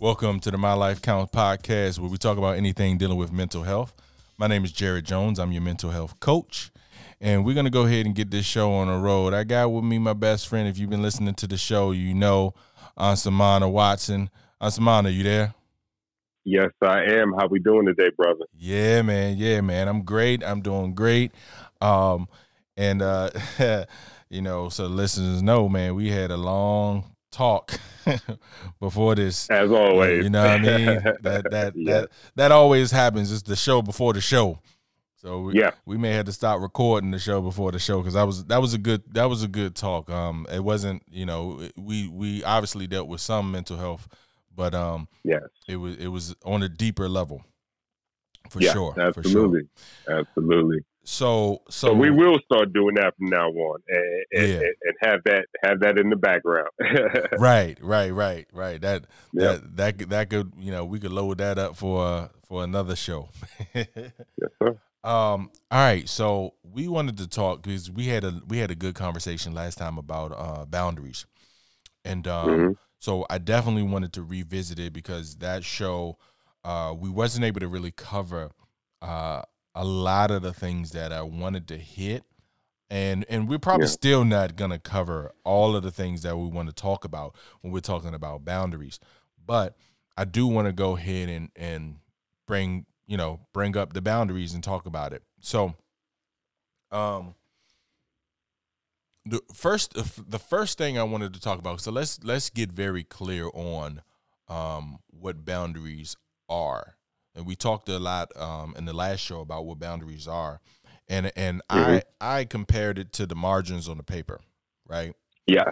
Welcome to the My Life Counts podcast, where we talk about anything dealing with mental health. My name is Jared Jones. I'm your mental health coach, and we're gonna go ahead and get this show on the road. I got with me my best friend. If you've been listening to the show, you know, Ansumana Watson. Ansumana, you there? Yes, I am. How we doing today, brother? Yeah, man. Yeah, man. I'm great. I'm doing great. Um, and uh, you know, so listeners know, man, we had a long talk before this. As always. You know what I mean? that that yeah. that that always happens. It's the show before the show. So we, yeah, we may have to stop recording the show before the show because that was that was a good that was a good talk. Um, it wasn't you know we we obviously dealt with some mental health, but um, yes, it was it was on a deeper level for yeah, sure. Absolutely, for sure. absolutely. So, so, so, we will start doing that from now on, and, and, yeah. and have that have that in the background. right, right, right, right. That yep. that that that could you know we could load that up for uh, for another show. yes, sir. Um. All right. So we wanted to talk because we had a we had a good conversation last time about uh, boundaries, and um, mm-hmm. so I definitely wanted to revisit it because that show uh, we wasn't able to really cover uh, a lot of the things that I wanted to hit. And and we're probably yeah. still not gonna cover all of the things that we want to talk about when we're talking about boundaries. But I do want to go ahead and and bring, you know, bring up the boundaries and talk about it. So um the first the first thing I wanted to talk about so let's let's get very clear on um what boundaries are and we talked a lot um, in the last show about what boundaries are, and and mm-hmm. I I compared it to the margins on the paper, right? Yes.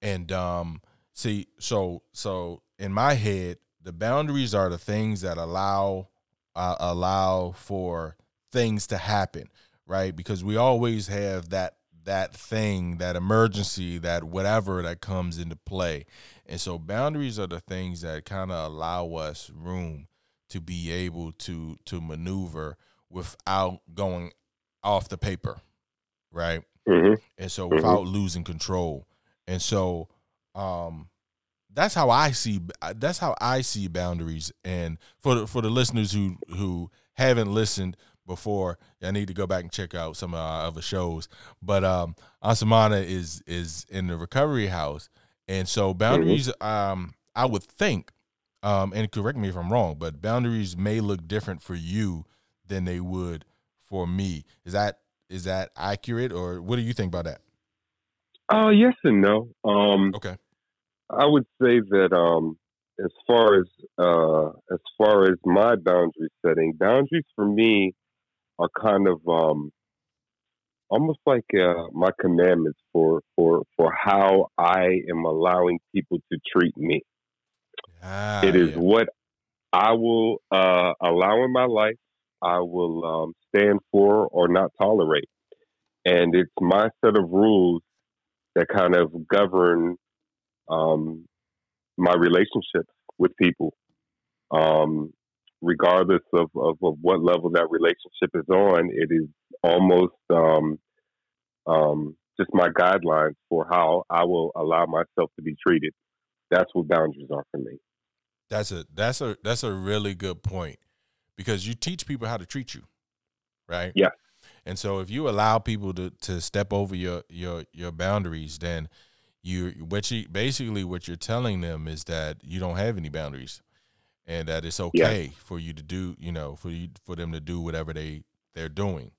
And um, see, so so in my head, the boundaries are the things that allow uh, allow for things to happen, right? Because we always have that that thing, that emergency, that whatever that comes into play. And so boundaries are the things that kind of allow us room to be able to to maneuver without going off the paper, right? Mm-hmm. And so mm-hmm. without losing control. And so um that's how I see that's how I see boundaries and for the, for the listeners who who haven't listened before, I need to go back and check out some of our other shows. But um Ansumana is is in the recovery house. And so mm-hmm. boundaries mm-hmm. um I would think um, and correct me if I'm wrong, but boundaries may look different for you than they would for me. Is that is that accurate, or what do you think about that? Uh, yes and no. Um, okay. I would say that um, as far as uh, as far as my boundary setting, boundaries for me are kind of um, almost like uh, my commandments for for for how I am allowing people to treat me. Ah, it is yeah. what I will uh, allow in my life. I will um, stand for or not tolerate, and it's my set of rules that kind of govern um, my relationships with people, um, regardless of, of, of, what level that relationship is on. It is almost um, um, just my guidelines for how I will allow myself to be treated. That's what boundaries are for me. That's a that's a that's a really good point because you teach people how to treat you, right? Yeah. And so if you allow people to to step over your your your boundaries, then you what you basically what you're telling them is that you don't have any boundaries and that it's okay yeah. for you to do, you know, for you for them to do whatever they they're doing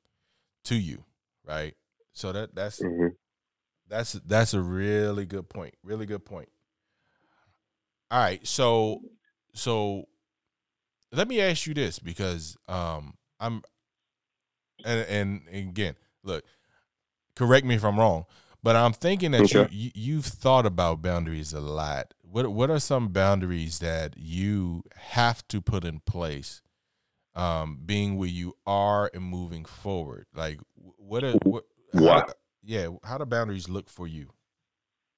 to you, right? So that that's mm-hmm. that's that's a really good point. Really good point. All right, so so let me ask you this because um I'm and and again, look, correct me if I'm wrong, but I'm thinking that okay. you, you you've thought about boundaries a lot. What what are some boundaries that you have to put in place um being where you are and moving forward? Like what are what how, yeah, how do boundaries look for you?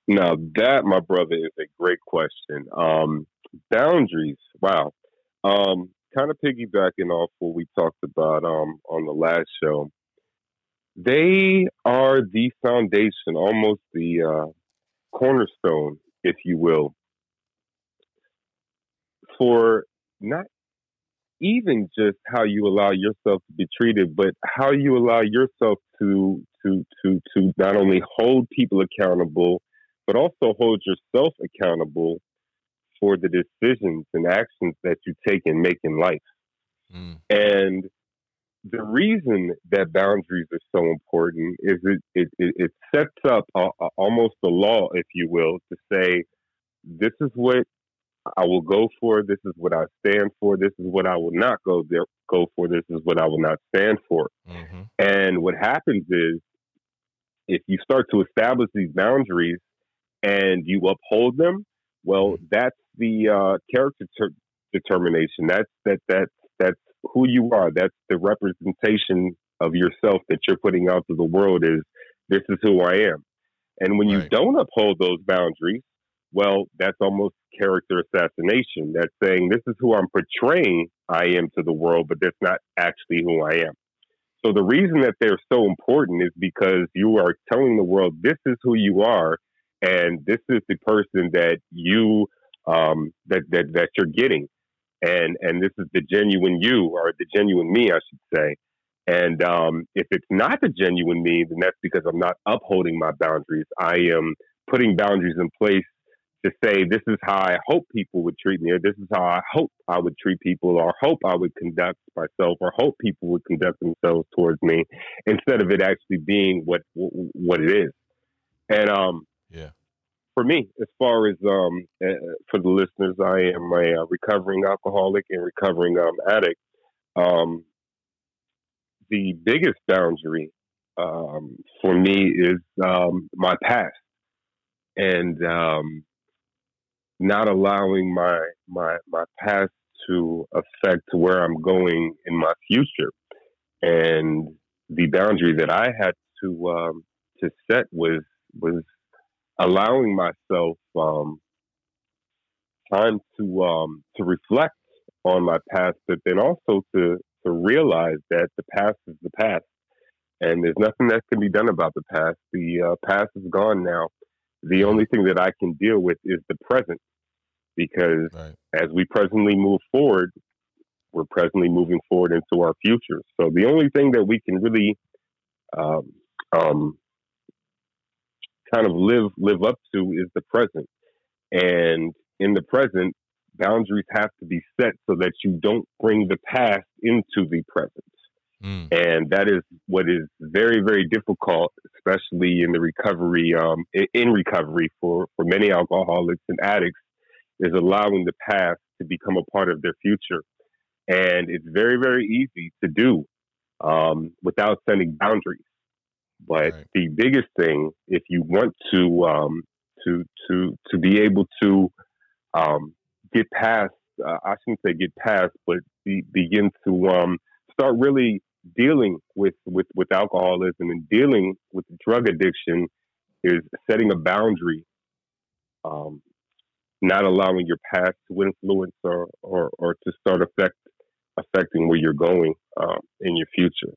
Now that my brother is a great question. Um boundaries. Wow. Um, kind of piggybacking off what we talked about um, on the last show. They are the foundation, almost the uh, cornerstone, if you will. for not even just how you allow yourself to be treated, but how you allow yourself to to to to not only hold people accountable, but also hold yourself accountable for the decisions and actions that you take and make in life. Mm. And the reason that boundaries are so important is it it, it sets up a, a, almost a law, if you will, to say this is what I will go for. This is what I stand for. This is what I will not go there, go for. This is what I will not stand for. Mm-hmm. And what happens is, if you start to establish these boundaries and you uphold them, well, mm-hmm. that's the uh, character ter- determination. That's that that's that's who you are. That's the representation of yourself that you're putting out to the world. Is this is who I am. And when right. you don't uphold those boundaries, well, that's almost character assassination. That's saying this is who I'm portraying I am to the world, but that's not actually who I am. So the reason that they're so important is because you are telling the world this is who you are, and this is the person that you um, that that that you're getting, and and this is the genuine you or the genuine me, I should say. And um, if it's not the genuine me, then that's because I'm not upholding my boundaries. I am putting boundaries in place to say this is how I hope people would treat me, or this is how I hope I would treat people, or hope I would conduct myself, or hope people would conduct themselves towards me, instead of it actually being what what it is. And um, yeah, for me, as far as um, uh, for the listeners, I am a uh, recovering alcoholic and recovering um, addict. Um, the biggest boundary um, for me is um, my past, and um, not allowing my my my past to affect where I'm going in my future. And the boundary that I had to um, to set was was allowing myself um, time to um, to reflect on my past, but then also to to realize that the past is the past, and there's nothing that can be done about the past. The uh, past is gone now. The only thing that I can deal with is the present because right. as we presently move forward, we're presently moving forward into our future. So the only thing that we can really um, um, kind of live live up to is the present, and in the present, boundaries have to be set so that you don't bring the past into the present. Mm. And that is what is very, very difficult, especially in the recovery, um, in recovery for, for many alcoholics and addicts, is allowing the past to become a part of their future. And it's very, very easy to do um, without setting boundaries. But right. the biggest thing, if you want to um, to to to be able to um, get past, uh, I shouldn't say get past, but be, begin to um, start really dealing with, with with alcoholism and dealing with drug addiction, is setting a boundary um, not allowing your past to influence or, or, or to start affect affecting where you're going um, in your future.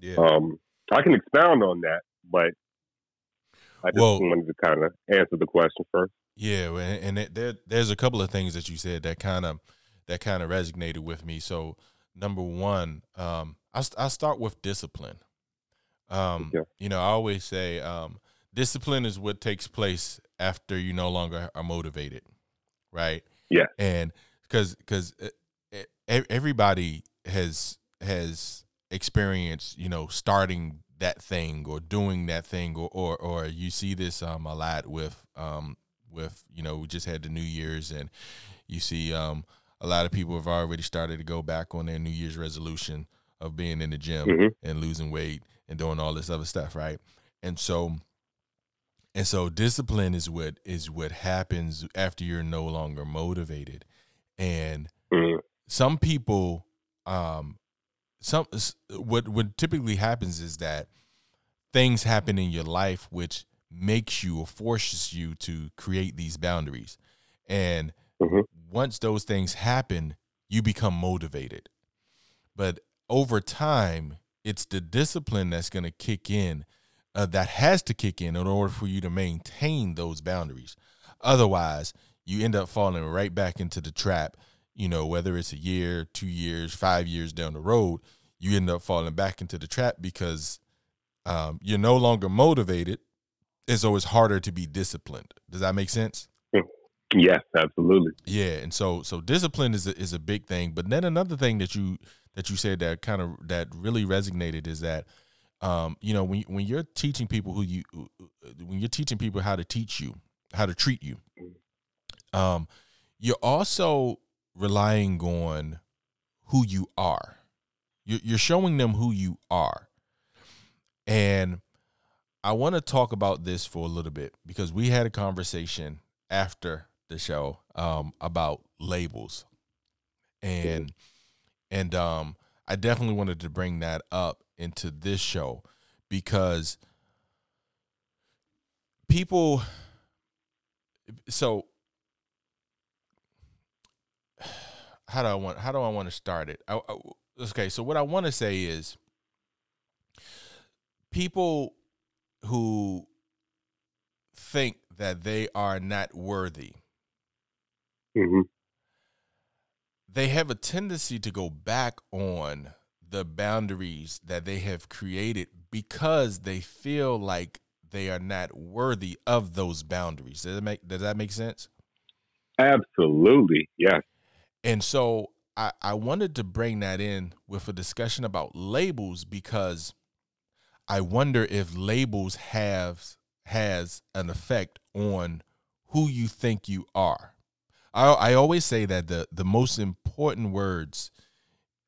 Yeah. Um, I can expound on that, but I just well, wanted to kind of answer the question first. Yeah, and, and there, there's a couple of things that you said that kind of that kind of resonated with me. So, number one, um, I I start with discipline. Um, yeah. You know, I always say um, discipline is what takes place after you no longer are motivated, right? Yeah. And because because uh, everybody has has experienced, you know, starting that thing or doing that thing, or or, or you see this um a lot with um with you know we just had the New Year's and you see um a lot of people have already started to go back on their New Year's resolution of being in the gym mm-hmm. and losing weight and doing all this other stuff, right? And so and so discipline is what is what happens after you're no longer motivated. And mm-hmm. some people um some what what typically happens is that things happen in your life which makes you or forces you to create these boundaries. And mm-hmm. once those things happen, you become motivated. But over time, it's the discipline that's going to kick in uh, that has to kick in in order for you to maintain those boundaries. Otherwise, you end up falling right back into the trap. You know, whether it's a year, two years, five years down the road, you end up falling back into the trap because um, you're no longer motivated. And so it's harder to be disciplined. Does that make sense? Yes, absolutely. Yeah, and so so discipline is a, is a big thing. But then another thing that you that you said that kind of that really resonated is that um, you know when when you're teaching people who you when you're teaching people how to teach you how to treat you, um, you're also relying on who you are. You're, showing them who you are, and I want to talk about this for a little bit because we had a conversation after the show um, about labels, and and um, I definitely wanted to bring that up into this show because people. So how do I want how do I want to start it? I, I, okay, so what I want to say is people who think that they are not worthy Mm-hmm. they have a tendency to go back on the boundaries that they have created because they feel like they are not worthy of those boundaries. Does that make does that make sense? Absolutely, yes. And so I, I wanted to bring that in with a discussion about labels because I wonder if labels have has an effect on who you think you are. I, I always say that the the most important words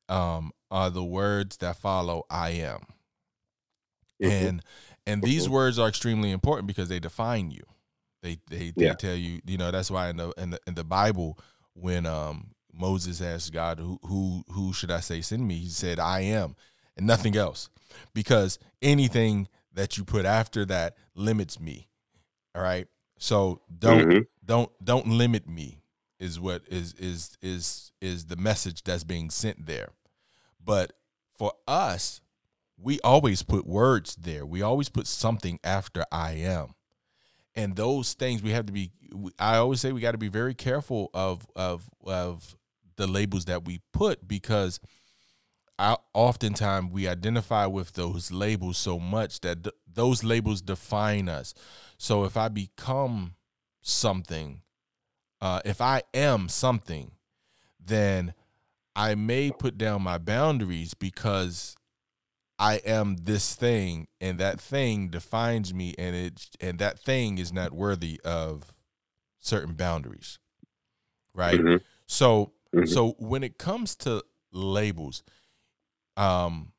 um, are the words that follow I am. Mhm. And and these Mhm. words are extremely important because they define you. They they they Yeah. tell you, you know, that's why in the in the in the Bible when um Moses asked God who who who should I say send me? He said I am and nothing else. Because anything that you put after that limits me. All right? So don't Mhm. don't don't limit me is what is is is is the message that's being sent there but for us we always put words there we always put something after i am and those things we have to be i always say we got to be very careful of of of the labels that we put because I, oftentimes we identify with those labels so much that th- those labels define us so if i become something uh, if I am something, then I may put down my boundaries because I am this thing, and that thing defines me, and it and that thing is not worthy of certain boundaries, right? Mhm. So, Mhm. so when it comes to labels, um,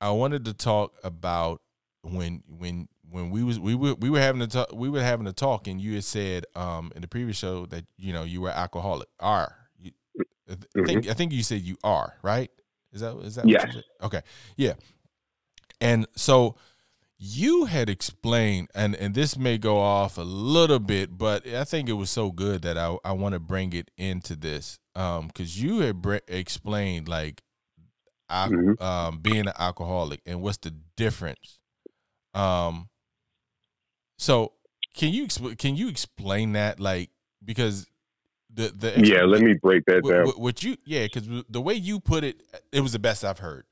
I wanted to talk about when when when we was we were we were having a talk we were having a talk and you had said um in the previous show that you know you were alcoholic. Are you, I think I think you said you are right? Is that is that what you said? okay. Yeah. And so you had explained and and this may go off a little bit but I think it was so good that I I want to bring it into this um cuz you had bre- explained like al- Mhm. um being an alcoholic and what's the difference um so can you expl- can you explain that like because the the Yeah, let me break that what, down. what you yeah because the way you put it it was the best I've heard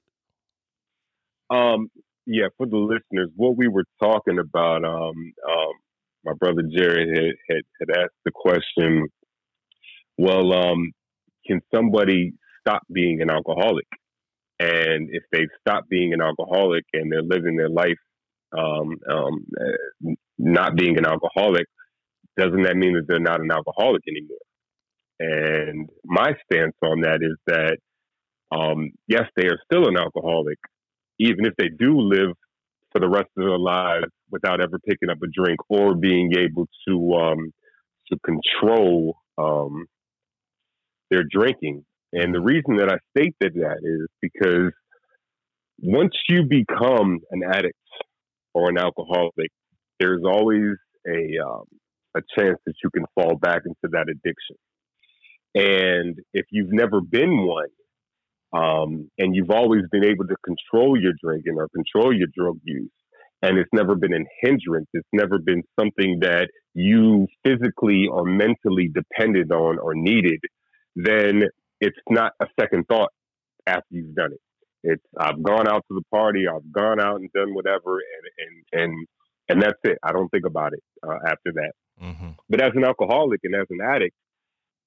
Um, yeah, for the listeners, what we were talking about, um, um, my brother Jared had, had, had asked the question, well, um, can somebody stop being an alcoholic? And if they stop being an alcoholic and they're living their life um, um, not being an alcoholic, doesn't that mean that they're not an alcoholic anymore? And my stance on that is that, um, yes, they are still an alcoholic, even if they do live for the rest of their lives without ever picking up a drink or being able to um, to control um, their drinking. And the reason that I state that that is because once you become an addict or an alcoholic, there's always a um, a chance that you can fall back into that addiction. And if you've never been one, um, and you've always been able to control your drinking or control your drug use, and it's never been a hindrance, it's never been something that you physically or mentally depended on or needed, then it's not a second thought after you've done it. It's I've gone out to the party, I've gone out and done whatever, and and and and that's it. I don't think about it uh, after that. Mm-hmm. But as an alcoholic and as an addict,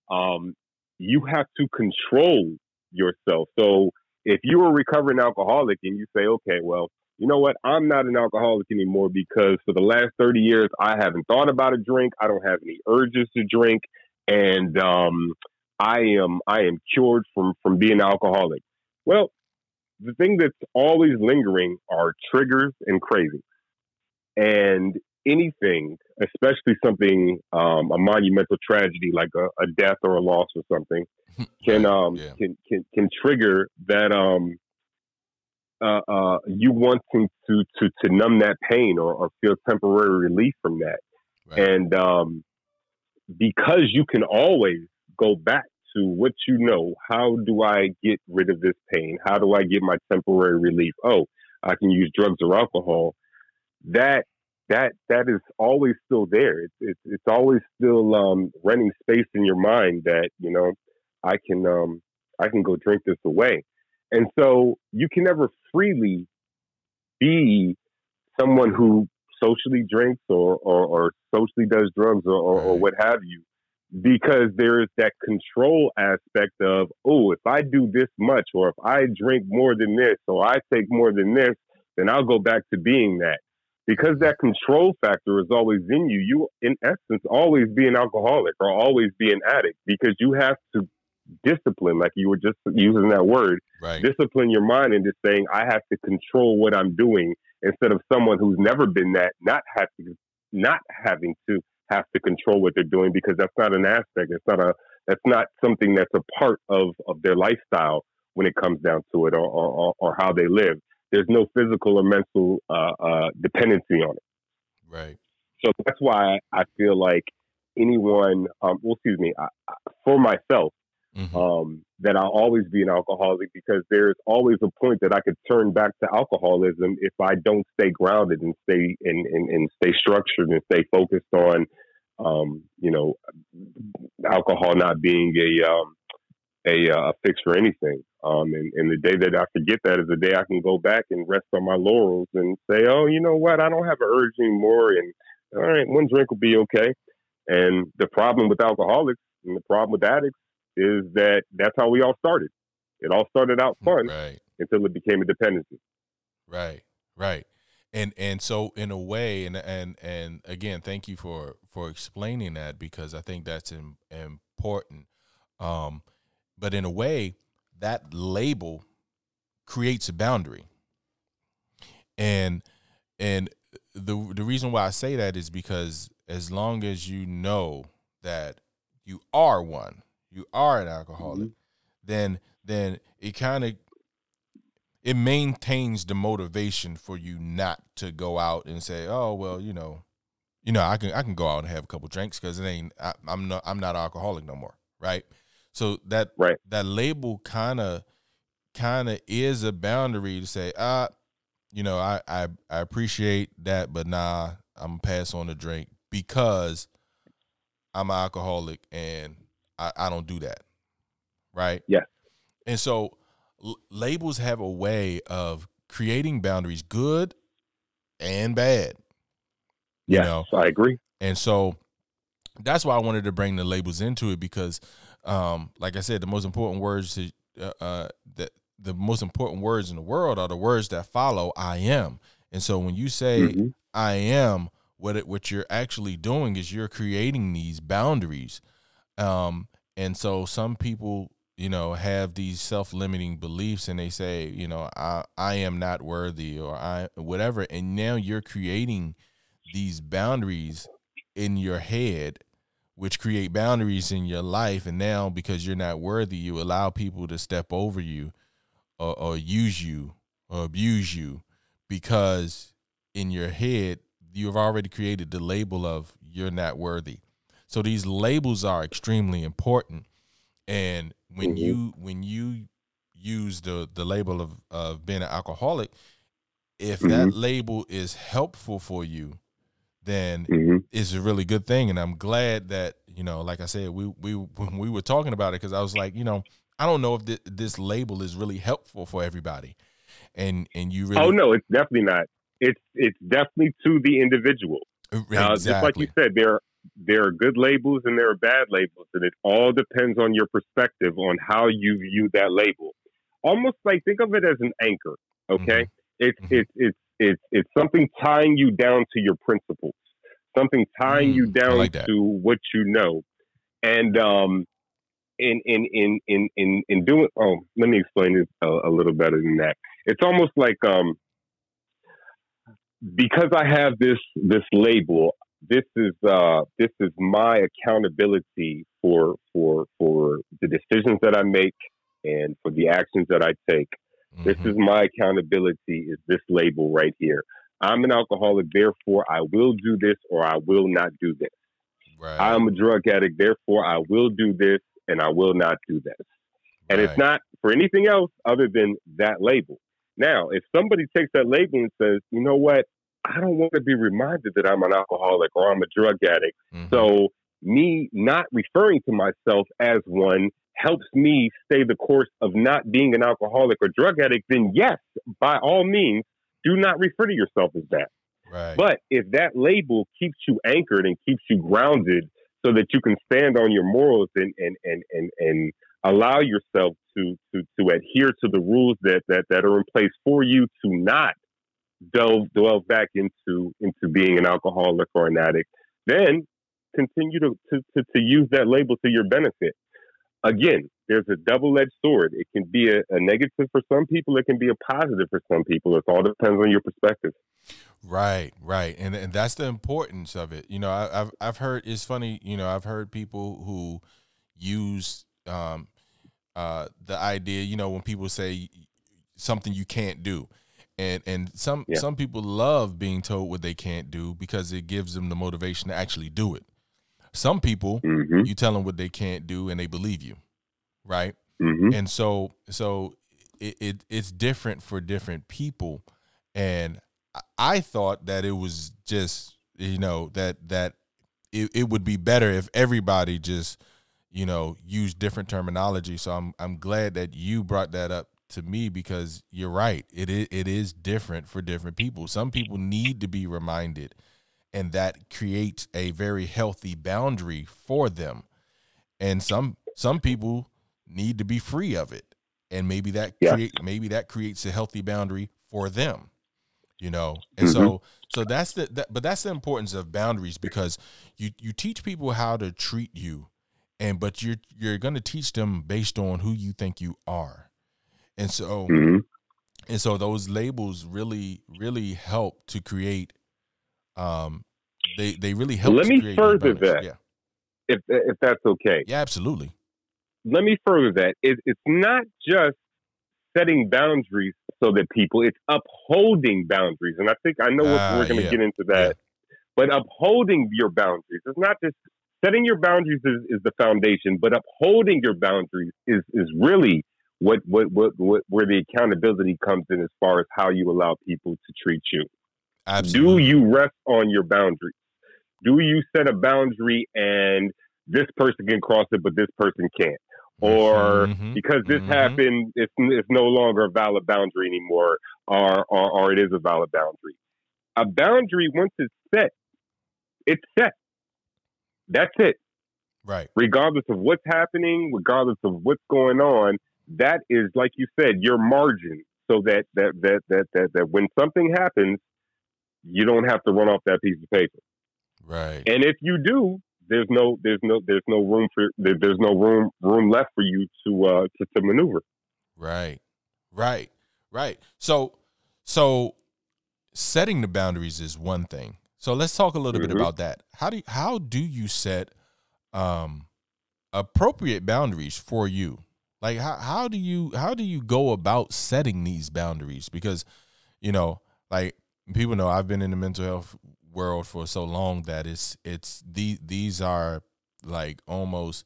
um, you have to control yourself. So if you're a recovering alcoholic and you say, okay, well, you know what? I'm not an alcoholic anymore because for the last 30 years, I haven't thought about a drink. I don't have any urges to drink. And um, I am I am cured from from being alcoholic. Well, the thing that's always lingering are triggers and cravings. And anything, especially something um, a monumental tragedy like a, a, death or a loss or something, can um, yeah. can, can can trigger that um, uh, uh, you wanting to to to numb that pain or, or feel temporary relief from that, right. and um, because you can always go back to what you know. How do I get rid of this pain? How do I get my temporary relief? Oh, I can use drugs or alcohol. That that that is always still there. It's it's, it's always still um, renting space in your mind that you know I can um, I can go drink this away, and so you can never freely be someone who socially drinks or or, or socially does drugs or, or, or what have you because there is that control aspect of oh if I do this much or if I drink more than this or I take more than this then I'll go back to being that because that control factor is always in you, you, in essence, always be an alcoholic or always be an addict because you have to discipline, like you were just using that word, right. discipline your mind into saying, I have to control what I'm doing instead of someone who's never been that, not having, not having to have to control what they're doing because that's not an aspect. It's not a, that's not something that's a part of, of their lifestyle when it comes down to it or, or, or how they live there's no physical or mental uh, uh, dependency on it. Right. So that's why I feel like anyone, um, well, excuse me, I, for myself, mm-hmm. um, that I'll always be an alcoholic because there's always a point that I could turn back to alcoholism if I don't stay grounded and stay and, and, and stay structured and stay focused on, um, you know, alcohol not being a um, a, uh, a fix for anything. Um, and, and the day that I forget that is the day I can go back and rest on my laurels and say, oh, you know what? I don't have an urge anymore. And all right, one drink will be okay. And the problem with alcoholics and the problem with addicts is that that's how we all started. It all started out fun right. until it became a dependency. Right, right. And and so in a way, and and and again, thank you for for explaining that because I think that's in, important. Um, but in a way, that label creates a boundary. And and the the reason why I say that is because as long as you know that you are one, you are an alcoholic, mm-hmm. then then it kind of it maintains the motivation for you not to go out and say, "Oh, well, you know, you know, I can I can go out and have a couple drinks because it ain't I, am not I'm not alcoholic no more, right?" So that right. that label kind of kind of is a boundary to say, ah, you know, I, I I appreciate that, but nah, I'm pass on the drink because I'm an alcoholic and I, I don't do that. Right? Yeah. And so l- labels have a way of creating boundaries, good and bad. Yeah, you know? I agree. And so that's why I wanted to bring the labels into it because um, like I said, the most important words to, uh, uh, that the most important words in the world are the words that follow I am. And so when you say mm-hmm. I am, what it, what you're actually doing is you're creating these boundaries. Um, and so some people, you know, have these self-limiting beliefs and they say, you know, I I am not worthy or I whatever and now you're creating these boundaries in your head which create boundaries in your life. And now, because you're not worthy, you allow people to step over you or, or use you or abuse you because in your head, you've already created the label of you're not worthy. So these labels are extremely important. And when mm-hmm. you when you use the the label of of being an alcoholic, if mm-hmm. that label is helpful for you, then mm-hmm. it's a really good thing. And I'm glad that you know, like I said, we we when we were talking about it because I was like, you know, I don't know if th- this label is really helpful for everybody, and and you really oh no, it's definitely not. It's it's definitely to the individual. exactly. Now, just like you said, there there are good labels and there are bad labels, and it all depends on your perspective on how you view that label. Almost like think of it as an anchor. Okay, Mm-hmm. it's Mhm. it's it's it's it's something tying you down to your principles, something tying you Mm, I down like to what you know, and um, in in in in in in doing. Oh, let me explain this a, a little better than that. It's almost like um, because I have this this label. This is uh, this is my accountability for for for the decisions that I make and for the actions that I take. This Mhm. is my accountability. Is this label right here? I'm an alcoholic, therefore I will do this or I will not do this. right. I'm a drug addict, therefore I will do this and I will not do this. And it's not for anything else other than that label. Now, if somebody takes that label and says, you know what, I don't want to be reminded that I'm an alcoholic or I'm a drug addict. Mhm. So, me not referring to myself as one helps me stay the course of not being an alcoholic or drug addict, then yes, by all means, do not refer to yourself as that. right. But if that label keeps you anchored and keeps you grounded so that you can stand on your morals and and and and, and allow yourself to, to to adhere to the rules that, that that are in place for you to not delve delve back into into being an alcoholic or an addict, then continue to, to, to, to use that label to your benefit. Again, there's a double edged sword. It can be a, a negative for some people, it can be a positive for some people. It all depends on your perspective. Right, right, and and that's the importance of it. You know, I, I've I've heard it's funny. You know, I've heard people who use um, uh, the idea. You know, when people say something you can't do, and and some Yeah. some people love being told what they can't do because it gives them the motivation to actually do it. Some people, hmm you tell them what they can't do, and they believe you, right? hmm and so so it, it it's different for different people. And I- i thought that it was just you know that that it, it would be better if everybody just you know use different terminology. So i'm i'm glad that you brought that up to me because you're right. It is, it is different for different people. Some people need to be reminded and that creates a very healthy boundary for them. And some some people need to be free of it. And maybe that Yeah. create maybe that creates a healthy boundary for them you know? And so so that's the that, but that's the importance of boundaries because you you teach people how to treat you and but you're you're going to teach them based on who you think you are. And so hmm and so those labels really really help to create um they they really help Let me further that. yeah If if that's okay, yeah absolutely let me further that. It, it's not just setting boundaries so that people. It's upholding boundaries, and I think I know what Ah, we're going to yeah. get into that. But upholding your boundaries it's not just setting your boundaries is, is the foundation, but upholding your boundaries is is really what, what what what where the accountability comes in as far as how you allow people to treat you. Absolutely Do you rest on your boundaries? Do you set a boundary and this person can cross it, but this person can't? Or Mhm, because this mhm. happened, it's, it's no longer a valid boundary anymore, or, or, or it is a valid boundary. A boundary, once it's set, it's set. That's it. right Regardless of what's happening, regardless of what's going on, that is, like you said, your margin. So that that that that that, that when something happens, you don't have to run off that piece of paper. right And if you do, there's no there's no there's no room for there, there's no room room left for you to uh to, to maneuver. Right. Right. Right. So so setting the boundaries is one thing. So let's talk a little bit Mhm. about that. How do you, how do you set um appropriate boundaries for you? Like how how do you how do you go about setting these boundaries because you know, like people know I've been in the mental health world for so long that it's it's the these are like almost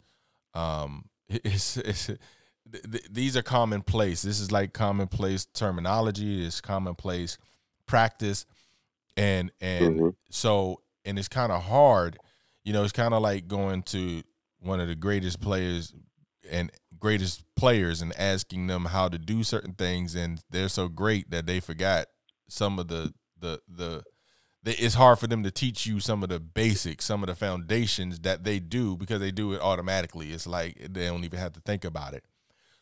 um it's, it's th- th- these are commonplace. This is like commonplace terminology. It's commonplace practice, and and Mhm. so and it's kind of hard, you know, it's kind of like going to one of the greatest players and greatest players and asking them how to do certain things and they're so great that they forgot some of the the the, it's hard for them to teach you some of the basics some of the foundations that they do because they do it automatically. It's like they don't even have to think about it.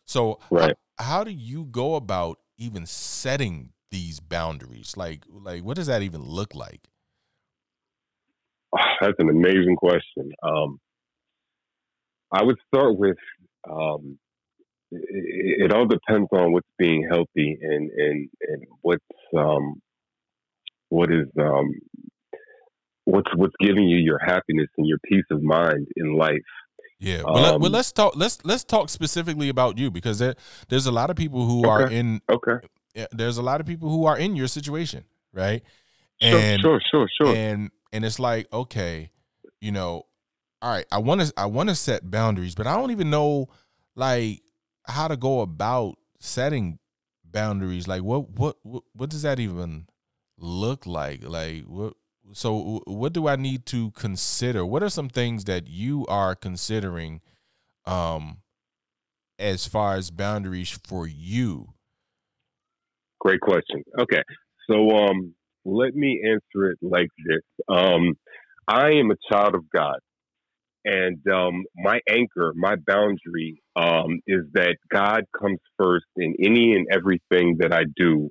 So right. how, how do you go about even setting these boundaries? Like like what does that even look like? That's an amazing question. Um I would start with um, it, it, all depends on what's being healthy and and and what's um, what is um, what's what's giving you your happiness and your peace of mind in life. Yeah, well, um, let, us talk. Let's let's talk specifically about you because there, there's a lot of people who okay, are in. Okay. There's a lot of people who are in your situation, right? And, sure, sure, sure, sure. And and it's like, okay, you know, all right, I want to I want to set boundaries, but I don't even know like how to go about setting boundaries. Like what what what, what does that even look like? Like what so what do I need to consider? What are some things that you are considering um as far as boundaries for you? Great question. Okay. So um let me answer it like this. Um I am a child of God. And um, my anchor, my boundary um, is that God comes first in any and everything that I do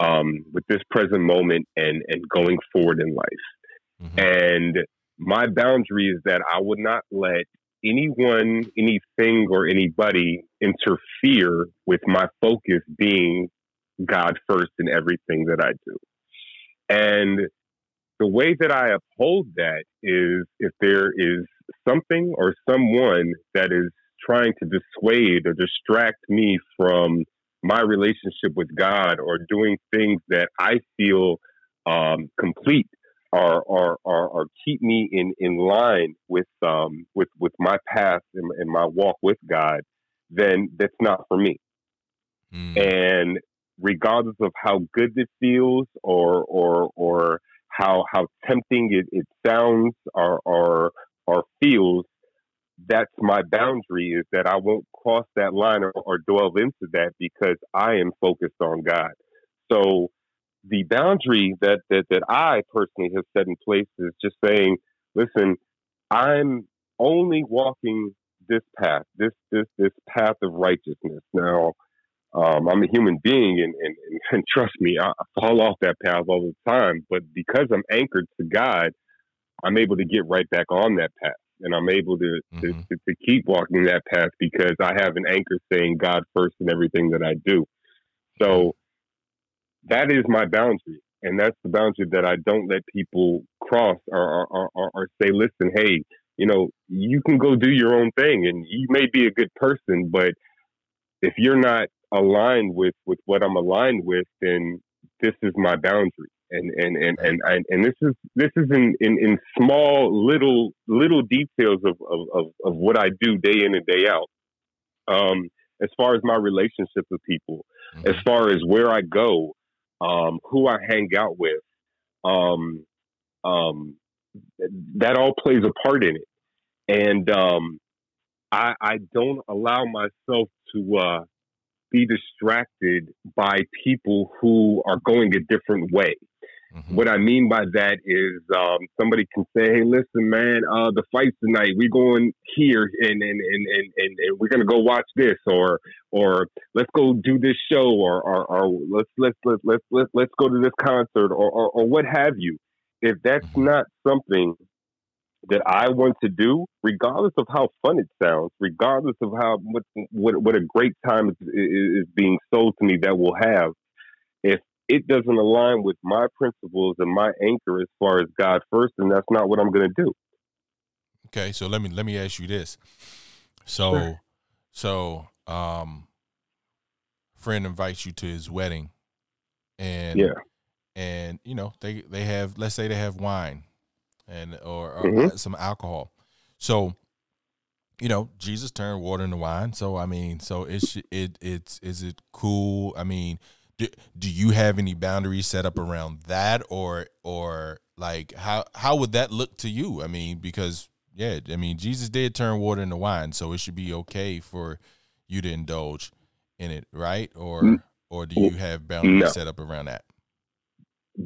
um, with this present moment and, and going forward in life. Mm-hmm. And my boundary is that I would not let anyone, anything, or anybody interfere with my focus being God first in everything that I do. And the way that I uphold that is if there is something or someone that is trying to dissuade or distract me from my relationship with God or doing things that I feel um, complete or, or, or, or, keep me in, in line with, um, with, with my path and, and, my walk with God, then that's not for me. Mm. And regardless of how good it feels or, or, or how, how tempting it, it sounds or, or, or feels, that's my boundary is that I won't cross that line or, or dwell into that because I am focused on God. So the boundary that, that, that I personally have set in place is just saying, listen, I'm only walking this path, this this this path of righteousness. Now, um, I'm a human being, and, and, and trust me, I, I fall off that path all the time. But because I'm anchored to God, I'm able to get right back on that path and I'm able to, mm-hmm. to, to, to, keep walking that path because I have an anchor saying God first in everything that I do. So that is my boundary. And that's the boundary that I don't let people cross or, or, or, or say, listen, hey, you know, you can go do your own thing and you may be a good person, but if you're not aligned with, with what I'm aligned with, then this is my boundary and and and and, and, and this is this is in, in, in small little little details of, of, of, of what I do day in and day out. Um, as far as my relationship with people, mm-hmm. as far as where I go, um, who I hang out with, um, um, that all plays a part in it. And um, I, I don't allow myself to uh, be distracted by people who are going a different way. Mm-hmm. What I mean by that is um, somebody can say, "Hey, listen, man, uh, the fight's tonight. We're going here, and and, and, and, and, and we're gonna go watch this, or or let's go do this show, or or, or let's let's let's let's let's let's go to this concert, or or, or what have you." If that's mm-hmm. not something that I want to do, regardless of how fun it sounds, regardless of how what what, what a great time is, is being sold to me that we'll have, if it doesn't align with my principles and my anchor as far as God first, and that's not what I'm going to do. Okay, so let me let me ask you this. So, sure. so um, friend invites you to his wedding, and yeah, and you know they they have let's say they have wine, and or, or mm-hmm. some alcohol. So, you know, Jesus turned water into wine. So I mean, so it's it it's is it cool? I mean, do, do you have any boundaries set up around that or or like how how would that look to you? I mean, because yeah, I mean Jesus did turn water into wine, so it should be okay for you to indulge in it, right? Or mm. or do you have boundaries no. set up around that?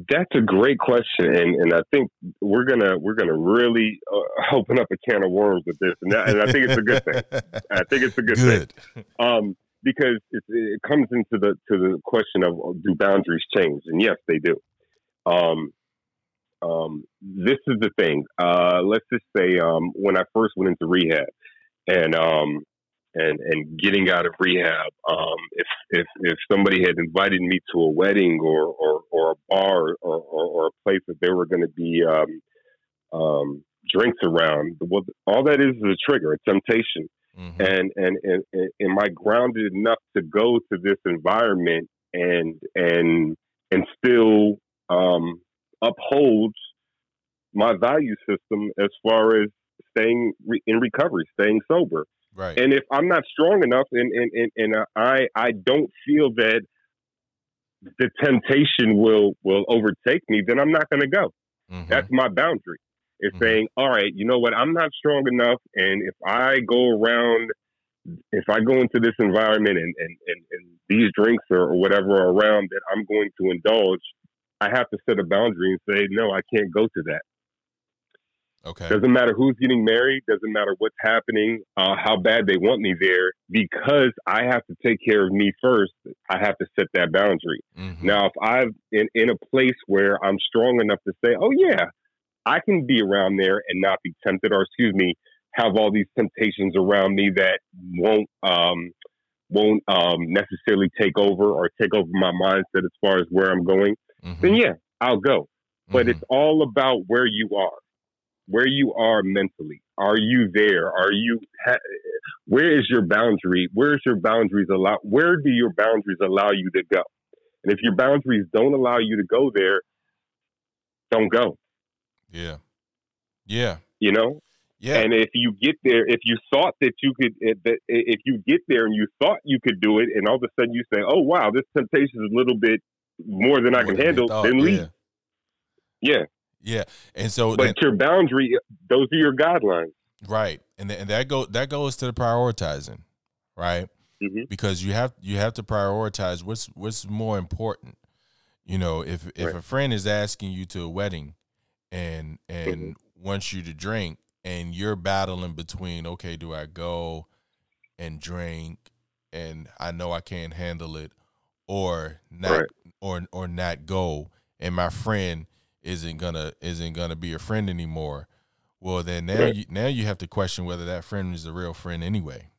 That's a great question, and, and I think we're gonna we're gonna really uh, open up a can of worms with this, and, that, and I think it's a good thing. I think it's a good, good. thing, um, because it, it, comes into the to the question of do boundaries change, and yes, they do. Um, um, this is the thing. Uh, let's just say um, when I first went into rehab, and um, and and getting out of rehab, um, if if if somebody had invited me to a wedding or or, or a bar or, or, or, a place that there were going to be um, um, drinks around, well, all that is is a trigger, a temptation. Mm-hmm. And, and and and am I grounded enough to go to this environment and and and still um, upholds my value system as far as staying re- in recovery, staying sober. Right. And if I'm not strong enough, and and and, and I I don't feel that the temptation will will overtake me, then I'm not going to go. Mm-hmm. That's my boundary. It's mm-hmm. saying, all right, you know what? I'm not strong enough, and if I go around, if I go into this environment and and and, and these drinks or, or whatever are around that I'm going to indulge, I have to set a boundary and say, no, I can't go to that. Okay. Doesn't matter who's getting married. Doesn't matter what's happening. Uh, how bad they want me there. Because I have to take care of me first. I have to set that boundary. Mm-hmm. Now, if I'm in, in a place where I'm strong enough to say, "Oh yeah, I can be around there and not be tempted," or excuse me, have all these temptations around me that won't um, won't um, necessarily take over or take over my mindset as far as where I'm going, mm-hmm. then yeah, I'll go. But mm-hmm. it's all about where you are where you are mentally. Are you there? Are you? Ha- where is your boundary? Where's your boundaries allow? Where do your boundaries allow you to go? And if your boundaries don't allow you to go there, don't go. Yeah. Yeah. You know. Yeah. And if you get there, if you thought that you could, if you get there and you thought you could do it, and all of a sudden you say, "Oh wow, this temptation is a little bit more than more I can than handle," thought, then leave. Yeah. yeah. Yeah, and so but your boundary, those are your guidelines, right? And th- and that go that goes to the prioritizing, right? Mm-hmm. Because you have you have to prioritize what's what's more important. You know, if if right. a friend is asking you to a wedding, and and mm-hmm. wants you to drink, and you're battling between, okay, do I go and drink, and I know I can't handle it, or not, right. or or not go, and my friend isn't gonna isn't gonna be your friend anymore, well then now right. you now you have to question whether that friend is a real friend anyway,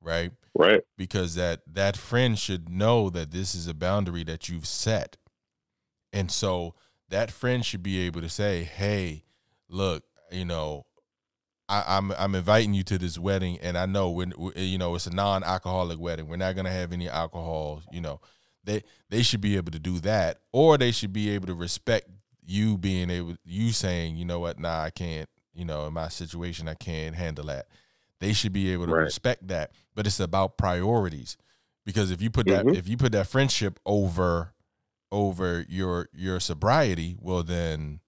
right? Right. Because that that friend should know that this is a boundary that you've set, and so that friend should be able to say, "Hey, look, you know, I, am I'm, I'm inviting you to this wedding, and I know when you know it's a non-alcoholic wedding. We're not gonna have any alcohol. You know, they they should be able to do that, or they should be able to respect you being able you saying you know what nah i can't you know in my situation i can't handle that they should be able to right. respect that but it's about priorities because if you put that mm-hmm. if you put that friendship over over your your sobriety well then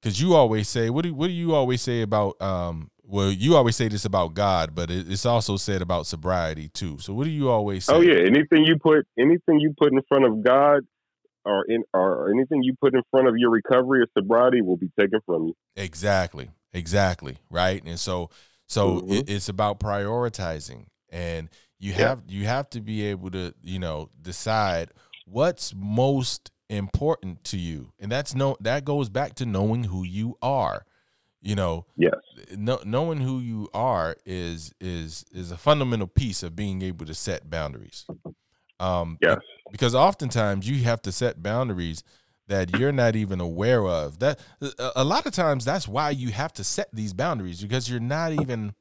because you always say what do what do you always say about um well you always say this about god but it, it's also said about sobriety too so what do you always oh, say oh yeah anything you put anything you put in front of god or in or anything you put in front of your recovery or sobriety will be taken from you. Exactly. Exactly. Right. And so so mm-hmm. it, it's about prioritizing and you yeah. have you have to be able to, you know, decide what's most important to you. And that's no that goes back to knowing who you are. You know, yes. No, knowing who you are is is is a fundamental piece of being able to set boundaries. Um, yes. Because oftentimes you have to set boundaries that you're not even aware of. That a lot of times that's why you have to set these boundaries because you're not even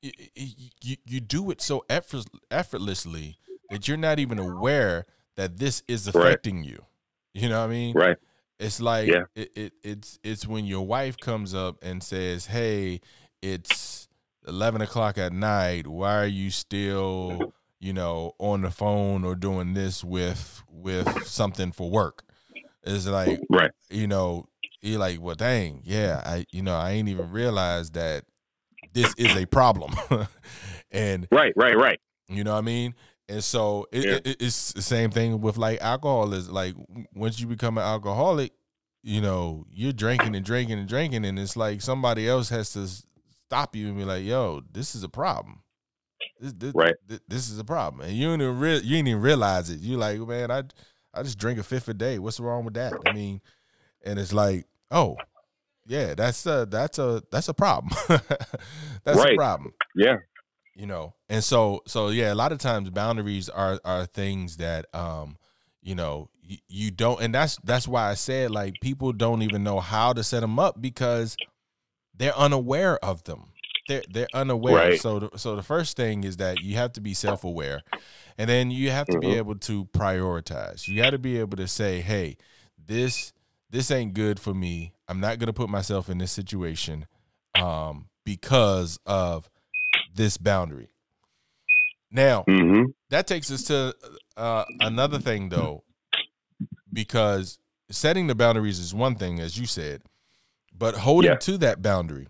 you, you, you do it so effort, effortlessly that you're not even aware that this is affecting right. you. You know what I mean? Right. It's like yeah. it, it it's it's when your wife comes up and says, "Hey, it's eleven o'clock at night. Why are you still you know, on the phone or doing this with with something for work. It's like right. You know, you're like, well, dang, yeah, I you know I ain't even realized that this is a problem, and right, right, right. You know what I mean? And so it, yeah. it, it's the same thing with like alcohol. Is like once you become an alcoholic, you know you're drinking and drinking and drinking, and it's like somebody else has to stop you and be like, "Yo, this is a problem." This, this, right. This, this, is a problem, and you didn't re- you didn't even realize it. You like, man, I I just drink a fifth a day. What's wrong with that? I mean, and it's like, oh, yeah, that's a that's a that's a problem. that's right. a problem. Yeah. You know, and so so yeah, a lot of times boundaries are are things that um, you know, you, you don't, and that's that's why I said like people don't even know how to set them up because they're unaware of them. They're they're unaware. Right. So the, so the first thing is that you have to be self aware, and then you have to mm-hmm. be able to prioritize. You got to be able to say, hey, this this ain't good for me. I'm not gonna put myself in this situation um, because of this boundary. Now mm-hmm. that takes us to uh, another thing though, because setting the boundaries is one thing, as you said, but holding yeah. to that boundary.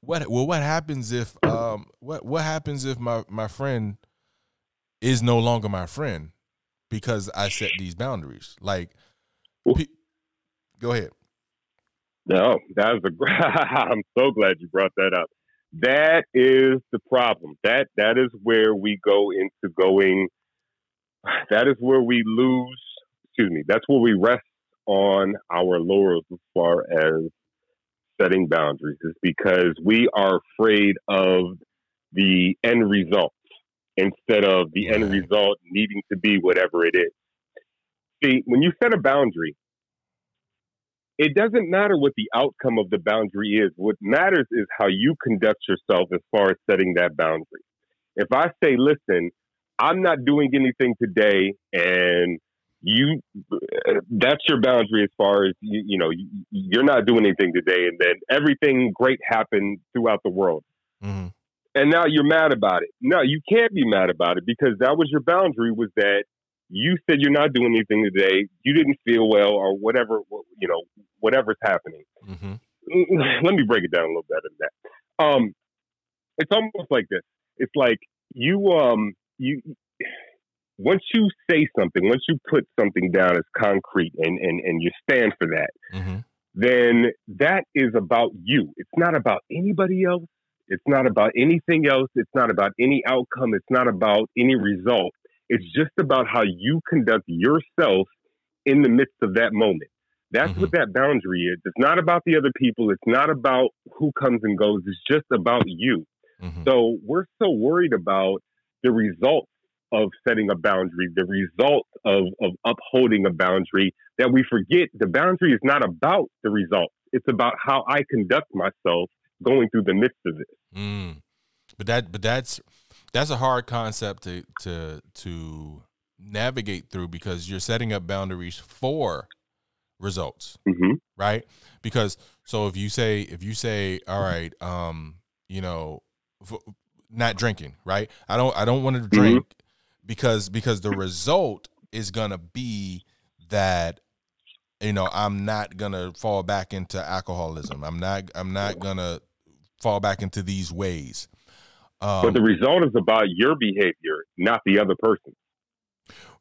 What well, what happens if um what what happens if my my friend is no longer my friend because I set these boundaries? Like, pe- Go ahead. No, that was a. I'm so glad you brought that up. That is the problem. That that is where we go into going. That is where we lose. Excuse me. That's where we rest on our laurels as far as setting boundaries, is because we are afraid of the end result instead of the end result needing to be whatever it is. See, when you set a boundary, it doesn't matter what the outcome of the boundary is. What matters is how you conduct yourself as far as setting that boundary. If I say, listen, I'm not doing anything today, and you, that's your boundary as far as, you, you know, you're not doing anything today, and then everything great happened throughout the world. Mm-hmm. And now you're mad about it. No, you can't be mad about it because that was your boundary was that you said you're not doing anything today. You didn't feel well, or whatever. You know, whatever's happening. Mm-hmm. Let me break it down a little better than that. Um, it's almost like this. It's like you um you once you say something, once you put something down as concrete and and and you stand for that, mm-hmm. then that is about you. It's not about anybody else. It's not about anything else. It's not about any outcome. It's not about any result. It's just about how you conduct yourself in the midst of that moment. That's mm-hmm. what that boundary is. It's not about the other people. It's not about who comes and goes. It's just about you. Mm-hmm. So we're so worried about the results of setting a boundary, the result of, of upholding a boundary, that we forget the boundary is not about the results. It's about how I conduct myself going through the midst of it. Mm. But that, but that's that's a hard concept to to to navigate through because you're setting up boundaries for results mm-hmm. right because so if you say if you say all right um you know not drinking right i don't i don't want to mm-hmm. drink mm-hmm. because because the result is gonna be that you know i'm not gonna fall back into alcoholism i'm not i'm not gonna fall back into these ways um, but the result is about your behavior, not the other person.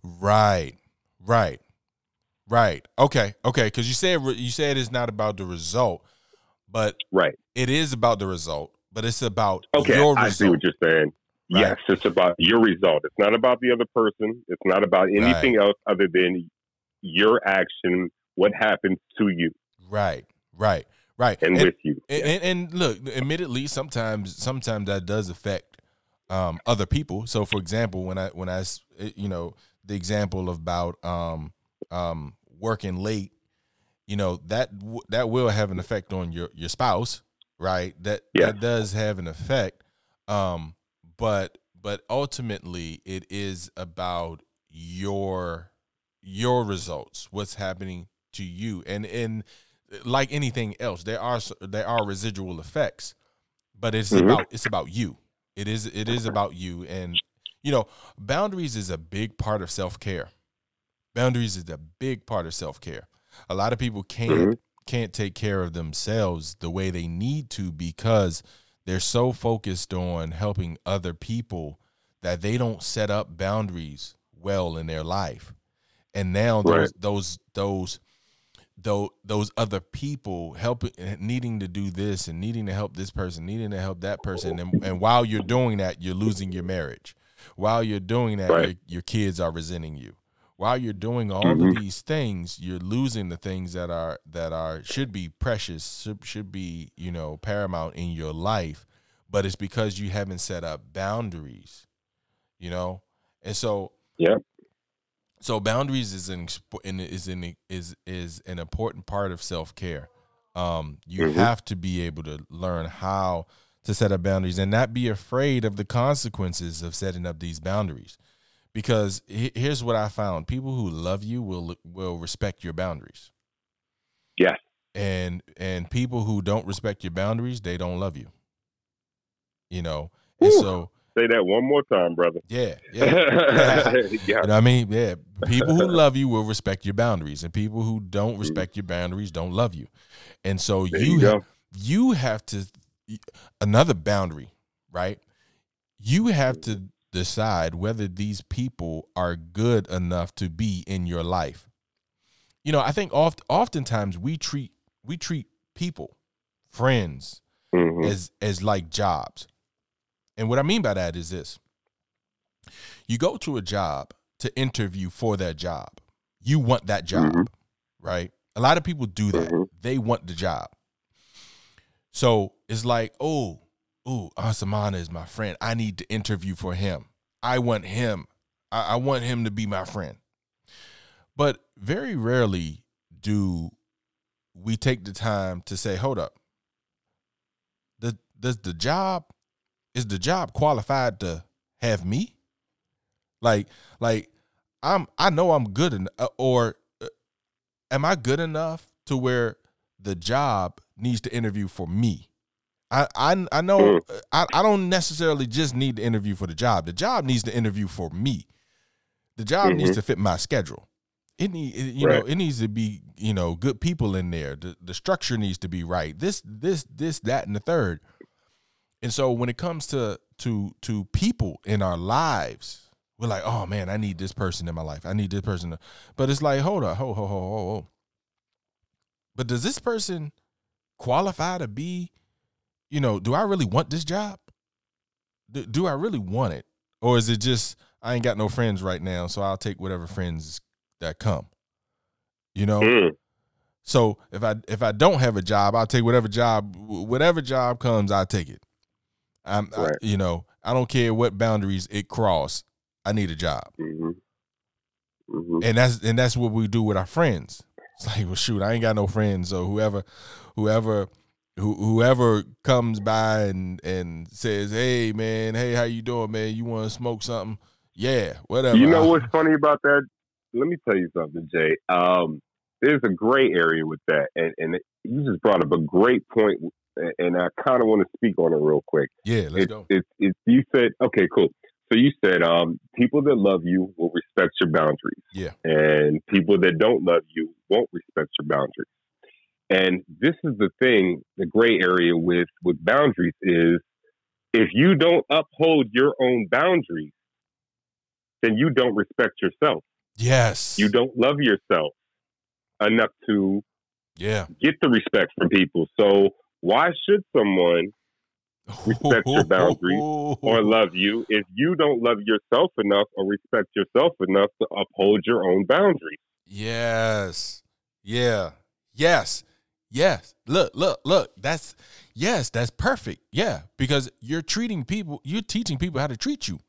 Right, right, right. Okay, okay. Because you said you said it's not about the result, but right, it is about the result. But it's about okay. Your I see what you're saying. Right. Yes, it's about your result. It's not about the other person. It's not about anything right. else other than your action. What happens to you? Right, right. Right. And, and with you. And, and, and, look, admittedly, sometimes sometimes that does affect um, other people. So for example, when I when I eh, you know, the example about um, um, working late, you know, that that will have an effect on your your spouse, right? That yeah. that does have an effect. Um, but but ultimately it is about your your results, what's happening to you. And and like anything else, there are there are residual effects, but it's mm-hmm. about it's about you. It is it is about you, and you know, boundaries is a big part of self care. Boundaries is a big part of self care. A lot of people can't mm-hmm. can't take care of themselves the way they need to because they're so focused on helping other people that they don't set up boundaries well in their life. And now right. those those those those other people helping needing to do this and needing to help this person, needing to help that person and, and while you're doing that, you're losing your marriage. While you're doing that, right. your, your, kids are resenting you. While you're doing all mm-hmm. of these things, you're losing the things that are that are should be precious, should, should be, you know, paramount in your life, but it's because you haven't set up boundaries you know and so yeah so boundaries is an is an is is an important part of self-care. Um you mm-hmm. have to be able to learn how to set up boundaries and not be afraid of the consequences of setting up these boundaries. Because here's what i found. People who love you will will respect your boundaries. Yeah. And and people who don't respect your boundaries they don't love you. You know? And so Say that one more time, brother. Yeah, yeah. yeah. You know I mean? Yeah. People who love you will respect your boundaries, and people who don't mm-hmm. respect your boundaries don't love you. And so there you you, ha- you have to another boundary, right? You have to decide whether these people are good enough to be in your life. You know, I think oft oftentimes we treat we treat people, friends, mm-hmm. as as like jobs. And what I mean by that is this you go to a job to interview for that job. You want that job, mm-hmm. right? A lot of people do that. Mm-hmm. They want the job. So it's like, oh, oh, Ansumana is my friend. I need to interview for him. I want him. I, I want him to be my friend. But very rarely do we take the time to say, hold up. The, does the job is the job qualified to have me? Like, like I'm, I know I'm good enough, or uh, am I good enough to where the job needs to interview for me? I, I, I know mm. uh, I, I don't necessarily just need to interview for the job. The job needs to interview for me. The job mm-hmm. needs to fit my schedule. It need, you right. know, it needs to be, you know, good people in there. The the structure needs to be right. This, this, this, that, and the third. And so when it comes to to to people in our lives, we're like, oh man, I need this person in my life. I need this person. But it's like, hold up, ho, ho, ho, ho, ho. But does this person qualify to be, you know, do I really want this job? Do, do I really want it? Or is it just I ain't got no friends right now, so I'll take whatever friends that come. You know? Mm. So if I if I don't have a job, I'll take whatever job whatever job comes, I'll take it. I'm, right. I, you know, I don't care what boundaries it cross. I need a job, mm-hmm. Mm-hmm. and that's and that's what we do with our friends. It's like, well, shoot, I ain't got no friends, so whoever, whoever, who, whoever comes by and and says, "Hey, man, hey, how you doing, man? You want to smoke something? Yeah, whatever." You know what's funny about that? Let me tell you something, Jay. Um, there's a gray area with that, and and you just brought up a great point and I kind of want to speak on it real quick. Yeah, let's it, go. It, it, you said, okay, cool. So you said um, people that love you will respect your boundaries. Yeah. And people that don't love you won't respect your boundaries. And this is the thing, the gray area with with boundaries is if you don't uphold your own boundaries, then you don't respect yourself. Yes. You don't love yourself enough to yeah get the respect from people. So why should someone respect your boundaries or love you if you don't love yourself enough or respect yourself enough to uphold your own boundaries? Yes. Yeah. Yes. Yes. Look, look, look. That's yes, that's perfect. Yeah, because you're treating people, you're teaching people how to treat you.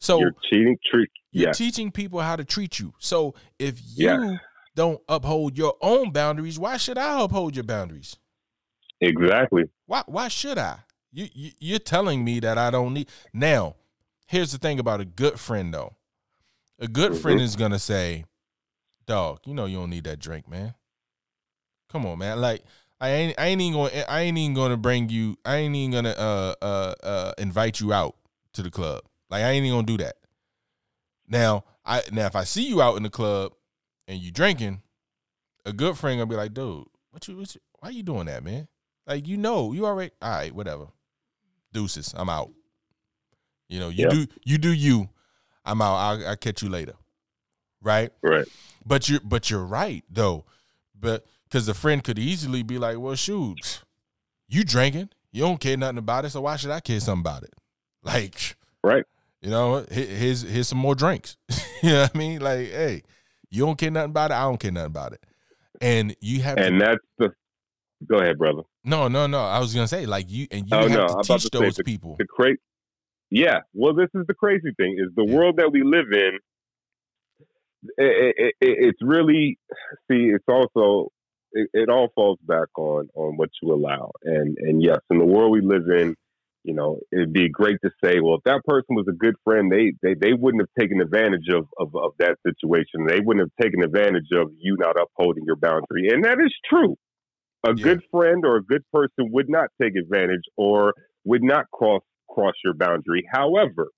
So you're cheating treat you're yes. teaching people how to treat you. So if you yes. don't uphold your own boundaries, why should I uphold your boundaries? Exactly. Why why should I? You, you you're telling me that I don't need now. Here's the thing about a good friend though. A good mm-hmm. friend is gonna say, "Dog, you know you don't need that drink, man. Come on, man. Like I ain't I ain't even gonna I ain't even gonna bring you. I ain't even gonna uh uh uh invite you out to the club. Like I ain't even gonna do that. Now I now if I see you out in the club and you drinking, a good friend gonna be like, dude, what you, what you why you doing that, man? Like you know, you already all right, whatever. Deuces, I'm out. You know, you yep. do you do you. I'm out. I'll, I'll catch you later. Right. Right. But you're but you're right though. But because the friend could easily be like, well, shoot, you drinking, you don't care nothing about it, so why should I care something about it? Like, right. You know, here's here's some more drinks. you know what I mean? Like, hey, you don't care nothing about it. I don't care nothing about it. And you have, and to, that's the. Go ahead, brother. No, no, no. I was gonna say like you and you oh, have no, to teach to those the, people. The cra- Yeah. Well, this is the crazy thing: is the yeah. world that we live in. It, it, it, it's really see. It's also it, all falls back on on what you allow, and and yes, in the world we live in, you know, it'd be great to say, well, if that person was a good friend, they they, they wouldn't have taken advantage of, of, of that situation. They wouldn't have taken advantage of you not upholding your boundary. And that is true. A yeah. good friend or a good person would not take advantage or would not cross cross your boundary. However,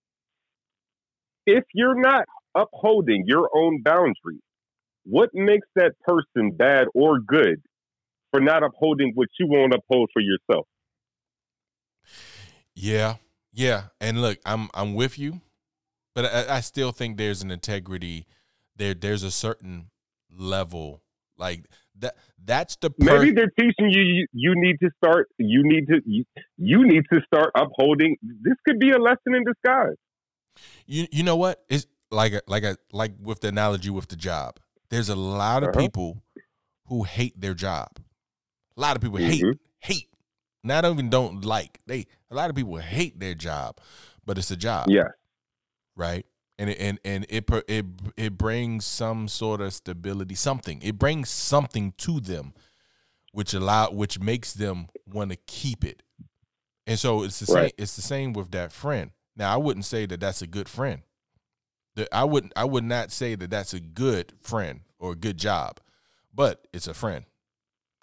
if you're not upholding your own boundary, what makes that person bad or good for not upholding what you won't uphold for yourself? Yeah, yeah, and look, I'm I'm with you, but I, I still think there's an integrity. There, there's a certain level like that. That's the per- maybe they're teaching you, you. You need to start. You need to. You, you need to start upholding. This could be a lesson in disguise. You you know what? It's like a, like a like with the analogy with the job. There's a lot of uh-huh. people who hate their job. A lot of people mm-hmm. hate hate not even don't like. They a lot of people hate their job, but it's a job. Yeah. Right. And it, and and it it it brings some sort of stability, something. It brings something to them, which allow which makes them want to keep it. And so it's the right. same. It's the same with that friend. Now I wouldn't say that that's a good friend. That I wouldn't. I would not say that that's a good friend or a good job, but it's a friend.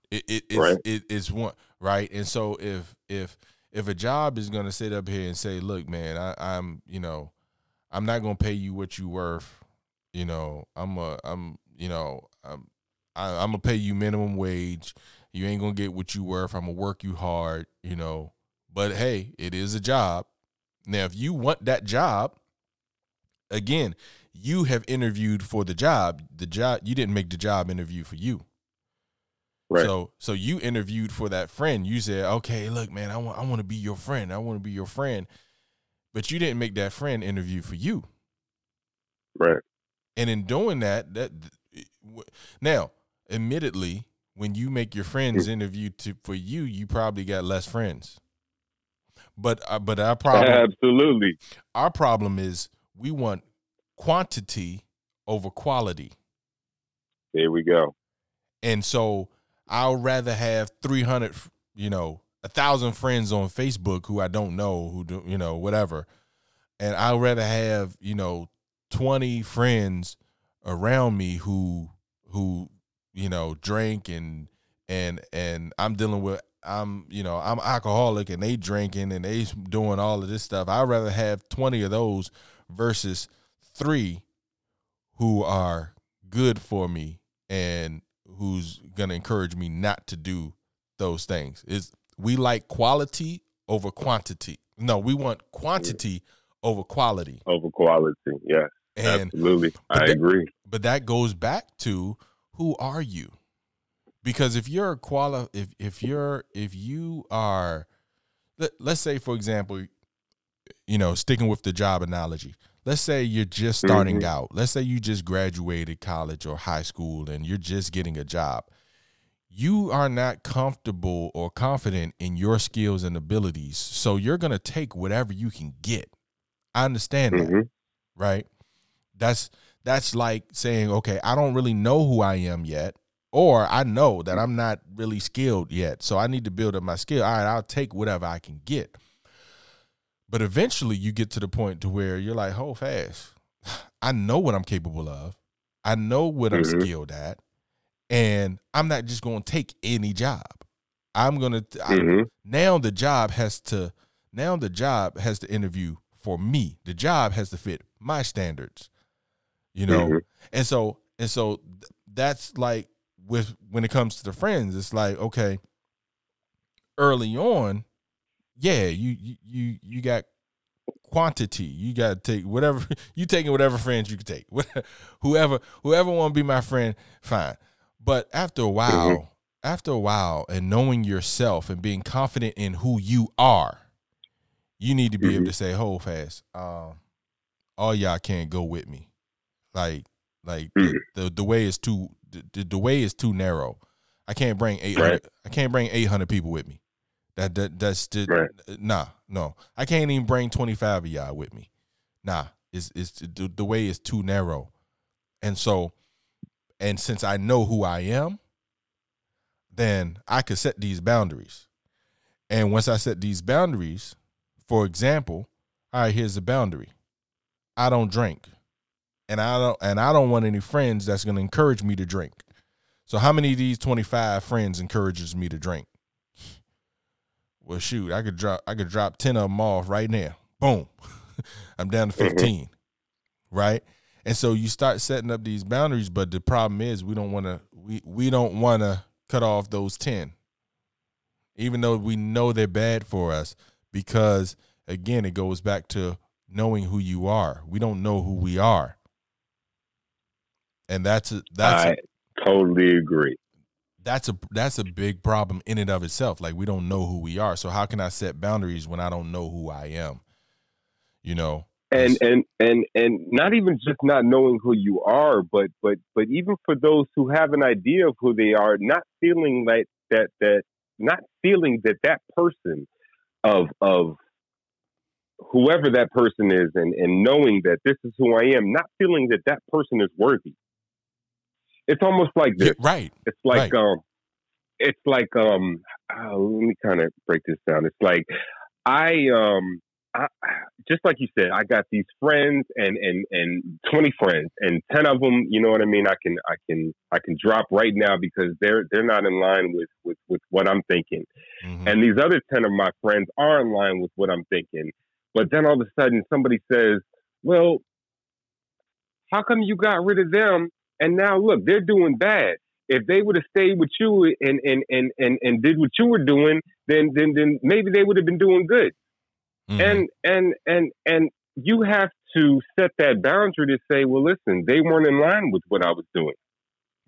It, it it's right. it, it's one right, and so if if if a job is going to sit up here and say, "Look, man, I, I'm you know, I'm not to pay you what you worth," you know, I'm a I'm you know I'm I, am i am to pay you minimum wage. You ain't gonna get what you worth. I'm gonna work you hard, you know. But hey, it is a job. Now, if you want that job, again, you have interviewed for the job. The job you didn't make the job interview for you. Right. So so you interviewed for that friend. You said, "Okay, look, man, I want I want to be your friend. I want to be your friend." But you didn't make that friend interview for you. Right. And in doing that, that now, admittedly, when you make your friends interview to for you, you probably got less friends. But uh, but our problem absolutely our problem is we want quantity over quality. There we go. And so I'll rather have 300, you know, a thousand friends on Facebook who I don't know, who do, you know, whatever. And I'd rather have, you know, 20 friends around me who, who, you know, drink and, and, and I'm dealing with, I'm, you know, I'm alcoholic and they drinking and they doing all of this stuff. I'd rather have 20 of those versus three who are good for me and who's gonna encourage me not to do those things. Is we like quality over quantity. No, we want quantity over quality. Over quality, yes. And, absolutely. I that, agree. But that goes back to who are you? Because if you're a quali if if you're if you are let, let's say for example, you know, sticking with the job analogy let's say you're just starting mm-hmm. out. Let's say you just graduated college or high school and you're just getting a job. You are not comfortable or confident in your skills and abilities. So you're going to take whatever you can get. I understand mm-hmm. that. Right? That's that's like saying, okay, I don't really know who I am yet or I know that I'm not really skilled yet. So I need to build up my skill. All right, I'll take whatever I can get. But eventually you get to the point to where you're like, hold fast. I know what I'm capable of. I know what mm-hmm. I'm skilled at. And I'm not just going to take any job. I'm going to mm-hmm. now the job has to now the job has to interview for me. The job has to fit my standards. You know. Mm-hmm. And so and so that's like with when it comes to the friends, it's like okay, early on, yeah, you you you, you got quantity. You got to take whatever you taking whatever friends you can take. whoever whoever want to be my friend, fine. But after a while, mm-hmm. after a while, and knowing yourself and being confident in who you are, you need to be mm-hmm. able to say, "Hold fast, um, all y'all can't go with me." Like, like mm-hmm. the, the, the way is too the, the way is too narrow. I can't bring eight hundred. Right. I can't bring eight hundred people with me. That that that's just right. nah, no. I can't even bring twenty five of y'all with me. Nah, it's it's the, the way is too narrow, and so, and since I know who I am, then I could set these boundaries. And once I set these boundaries, for example, all right, here's the boundary. I don't drink. And I don't and I don't want any friends that's gonna encourage me to drink. So how many of these 25 friends encourages me to drink? Well, shoot, I could drop I could drop 10 of them off right now. Boom. I'm down to mm-hmm. 15. Mm-hmm. Right? And so you start setting up these boundaries, but the problem is we don't want to we we don't want to cut off those 10. Even though we know they're bad for us because again, it goes back to knowing who you are. We don't know who we are and that's a, that's I a, totally agree. That's a that's a big problem in and of itself. Like we don't know who we are. So how can I set boundaries when I don't know who I am? You know. And and and and not even just not knowing who you are, but but but even for those who have an idea of who they are, not feeling like that that not feeling that that person of of whoever that person is and, and knowing that this is who I am, not feeling that that person is worthy it's almost like this. Yeah, right. It's like right. um, it's like um. Uh, let me kind of break this down. It's like I um. I, just like you said, I got these friends and and and twenty friends, and ten of them, you know what I mean. I can I can I can drop right now because they're they're not in line with with with what I'm thinking, mm-hmm. and these other ten of my friends are in line with what I'm thinking. But then all of a sudden, somebody says, "Well, how come you got rid of them and now look, they're doing bad. If they would have stayed with you and, and, and, and, and did what you were doing, then then then maybe they would have been doing good. Mm-hmm. And and and and you have to set that boundary to say, well, listen, they weren't in line with what I was doing.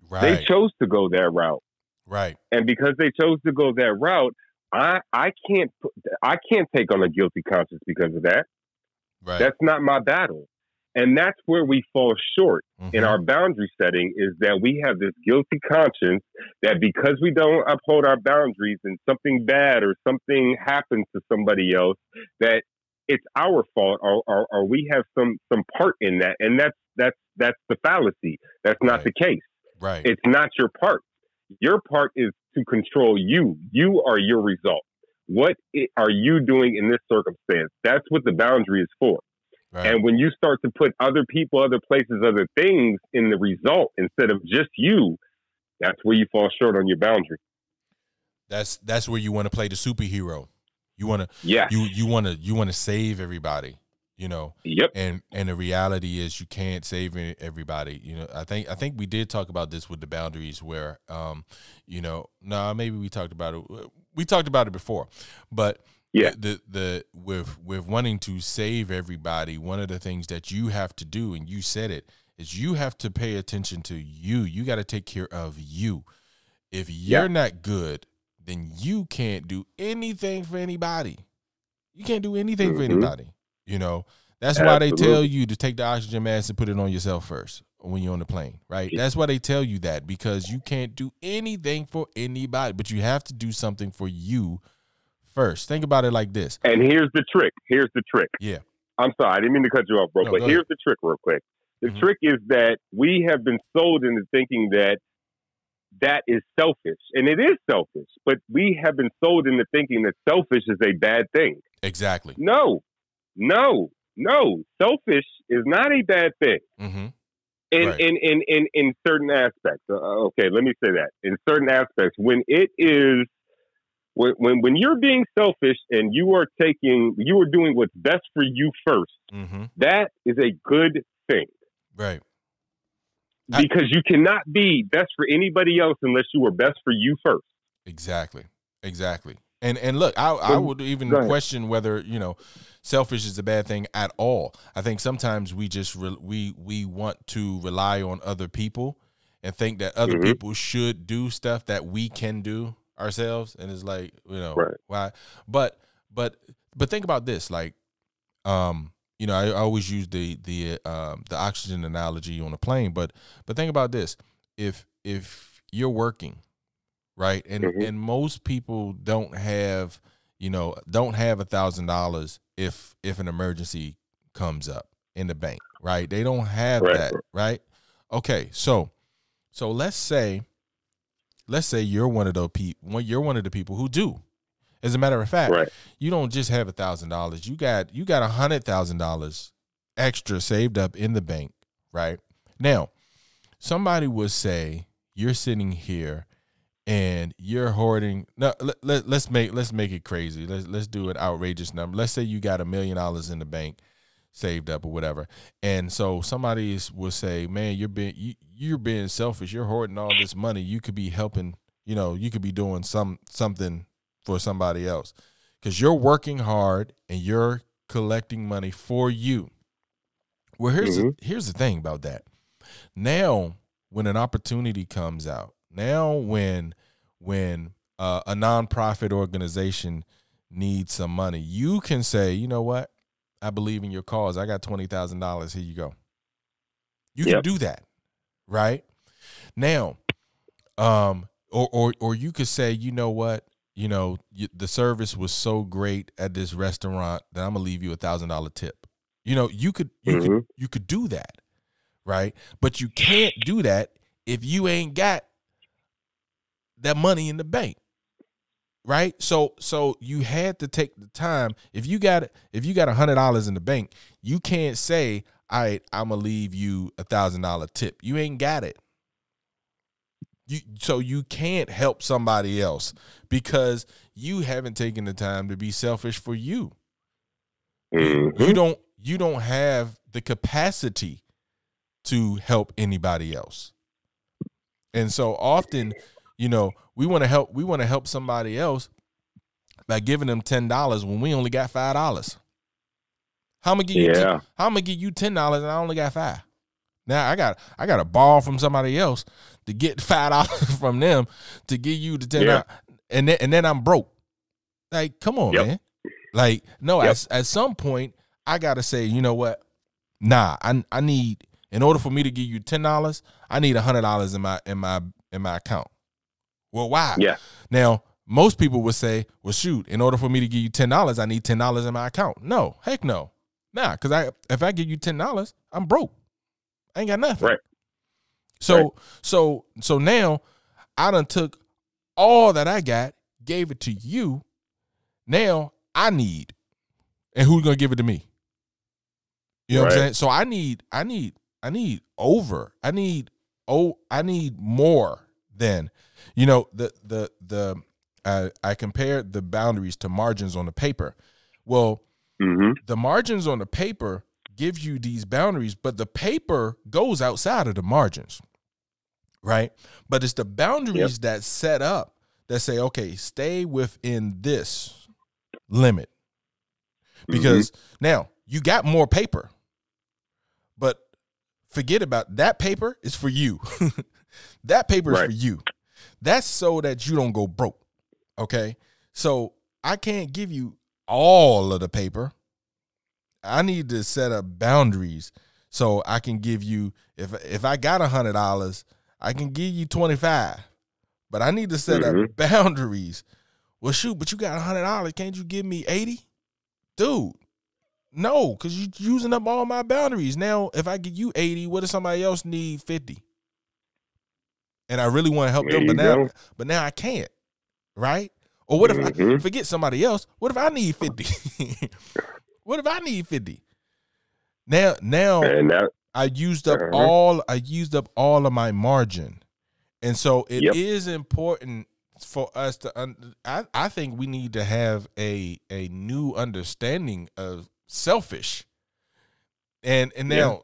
Right. They chose to go that route. Right. And because they chose to go that route, I I can't I can't take on a guilty conscience because of that. Right. That's not my battle. And that's where we fall short mm-hmm. in our boundary setting is that we have this guilty conscience that because we don't uphold our boundaries and something bad or something happens to somebody else, that it's our fault or, or, or we have some some part in that. And that's that's that's the fallacy. That's not right. the case. Right. It's not your part. Your part is to control you. You are your result. What are you doing in this circumstance? That's what the boundary is for. Right. And when you start to put other people, other places, other things in the result instead of just you, that's where you fall short on your boundary. That's that's where you want to play the superhero. You want to yeah. You you want to you want to save everybody. You know. Yep. And and the reality is you can't save everybody. You know. I think I think we did talk about this with the boundaries where um you know no nah, maybe we talked about it we talked about it before, but yeah the the with with wanting to save everybody one of the things that you have to do and you said it is you have to pay attention to you you got to take care of you if you're yeah. not good then you can't do anything for anybody you can't do anything mm-hmm. for anybody you know that's Absolutely. why they tell you to take the oxygen mask and put it on yourself first when you're on the plane, right? That's why they tell you that because you can't do anything for anybody, but you have to do something for you first. Think about it like this. And here's the trick. Here's the trick. Yeah. I'm sorry, I didn't mean to cut you off, bro. No, but here's ahead. the trick, real quick. The mm-hmm. trick is that we have been sold into thinking that that is selfish, and it is selfish. But we have been sold into thinking that selfish is a bad thing. Exactly. No, no, no. Selfish is not a bad thing. Mm-hmm. In, right. in, in, in, in certain aspects. Uh, okay, let me say that. In certain aspects, when it is when, when when you're being selfish and you are taking you are doing what's best for you 1st mm-hmm. that is a good thing right because you cannot be best for anybody else unless you are best for you first. Exactly. Exactly. And and look, I I would even question whether you know selfish is a bad thing at all. I think sometimes we just re- we we want to rely on other people and think that other mm-hmm. people should do stuff that we can do ourselves, and it's like you know right. why. But but but think about this, like um you know I, I always use the the um the oxygen analogy on a plane, but but think about this if if you're working right? And mm-hmm. and most people don't have, you know, don't have a thousand dollars if if an emergency comes up in the bank, right? They don't have right. that, right? Okay, so so let's say let's say you're one of those people you're one of the people who do. As a matter of fact, right. you don't just have a thousand dollars. You got you got a hundred thousand dollars extra saved up in the bank, right? Now, somebody would say you're sitting here and you're hoarding no let, let, let's make let's make it crazy let's let's do an outrageous number let's say you got a million dollars in the bank saved up or whatever and so somebody will say man you're being you, you're being selfish you're hoarding all this money you could be helping you know you could be doing some something for somebody else because you're working hard and you're collecting money for you well here's mm-hmm. the, here's the thing about that now when an opportunity comes out now, when when uh, a nonprofit organization needs some money, you can say, you know what? I believe in your cause. I got twenty thousand dollars. Here you go. You yep. can do that, right? Now, um, or or or you could say, you know what? You know, you, the service was so great at this restaurant that I'm gonna leave you a thousand dollar tip. You know, you could you mm-hmm. could you could do that, right? But you can't do that if you ain't got that money in the bank right so so you had to take the time if you got if you got a hundred dollars in the bank you can't say all right i'm gonna leave you a thousand dollar tip you ain't got it you so you can't help somebody else because you haven't taken the time to be selfish for you mm-hmm. you don't you don't have the capacity to help anybody else and so often you know, we want to help we want to help somebody else by giving them ten dollars when we only got five dollars. How am gonna give you? Yeah. how am gonna give you ten dollars and I only got five? Now I got I got a ball from somebody else to get five dollars from them to give you the ten yeah. and then and then I'm broke. Like, come on, yep. man. Like, no, yep. at, at some point I gotta say, you know what? Nah, I I need in order for me to give you ten dollars, I need a hundred dollars in my in my in my account. Well, why? Yeah. Now, most people would say, well, shoot, in order for me to give you ten dollars, I need ten dollars in my account. No, heck no. Nah, because I if I give you ten dollars, I'm broke. I ain't got nothing. Right. So right. so so now I done took all that I got, gave it to you. Now I need. And who's gonna give it to me? You know right. what I'm saying? So I need, I need, I need over. I need oh, I need more than you know, the the the uh, I compared the boundaries to margins on the paper. Well, mm-hmm. the margins on the paper gives you these boundaries, but the paper goes outside of the margins, right? But it's the boundaries yep. that set up that say, okay, stay within this limit. Because mm-hmm. now you got more paper, but forget about that paper is for you. that paper right. is for you. That's so that you don't go broke. Okay. So I can't give you all of the paper. I need to set up boundaries so I can give you if if I got a hundred dollars, I can give you twenty five. But I need to set mm-hmm. up boundaries. Well, shoot, but you got a hundred dollars. Can't you give me eighty, dude? No, because you're using up all my boundaries. Now, if I give you eighty, what if somebody else need fifty? and I really want to help there them, but now, go. but now I can't, right? Or what mm-hmm. if I mm-hmm. forget somebody else? What if I need fifty? what if I need fifty? Now, now that, I used up uh-huh. all I used up all of my margin, and so it yep. is important for us to. Un- I I think we need to have a a new understanding of selfish, and and now.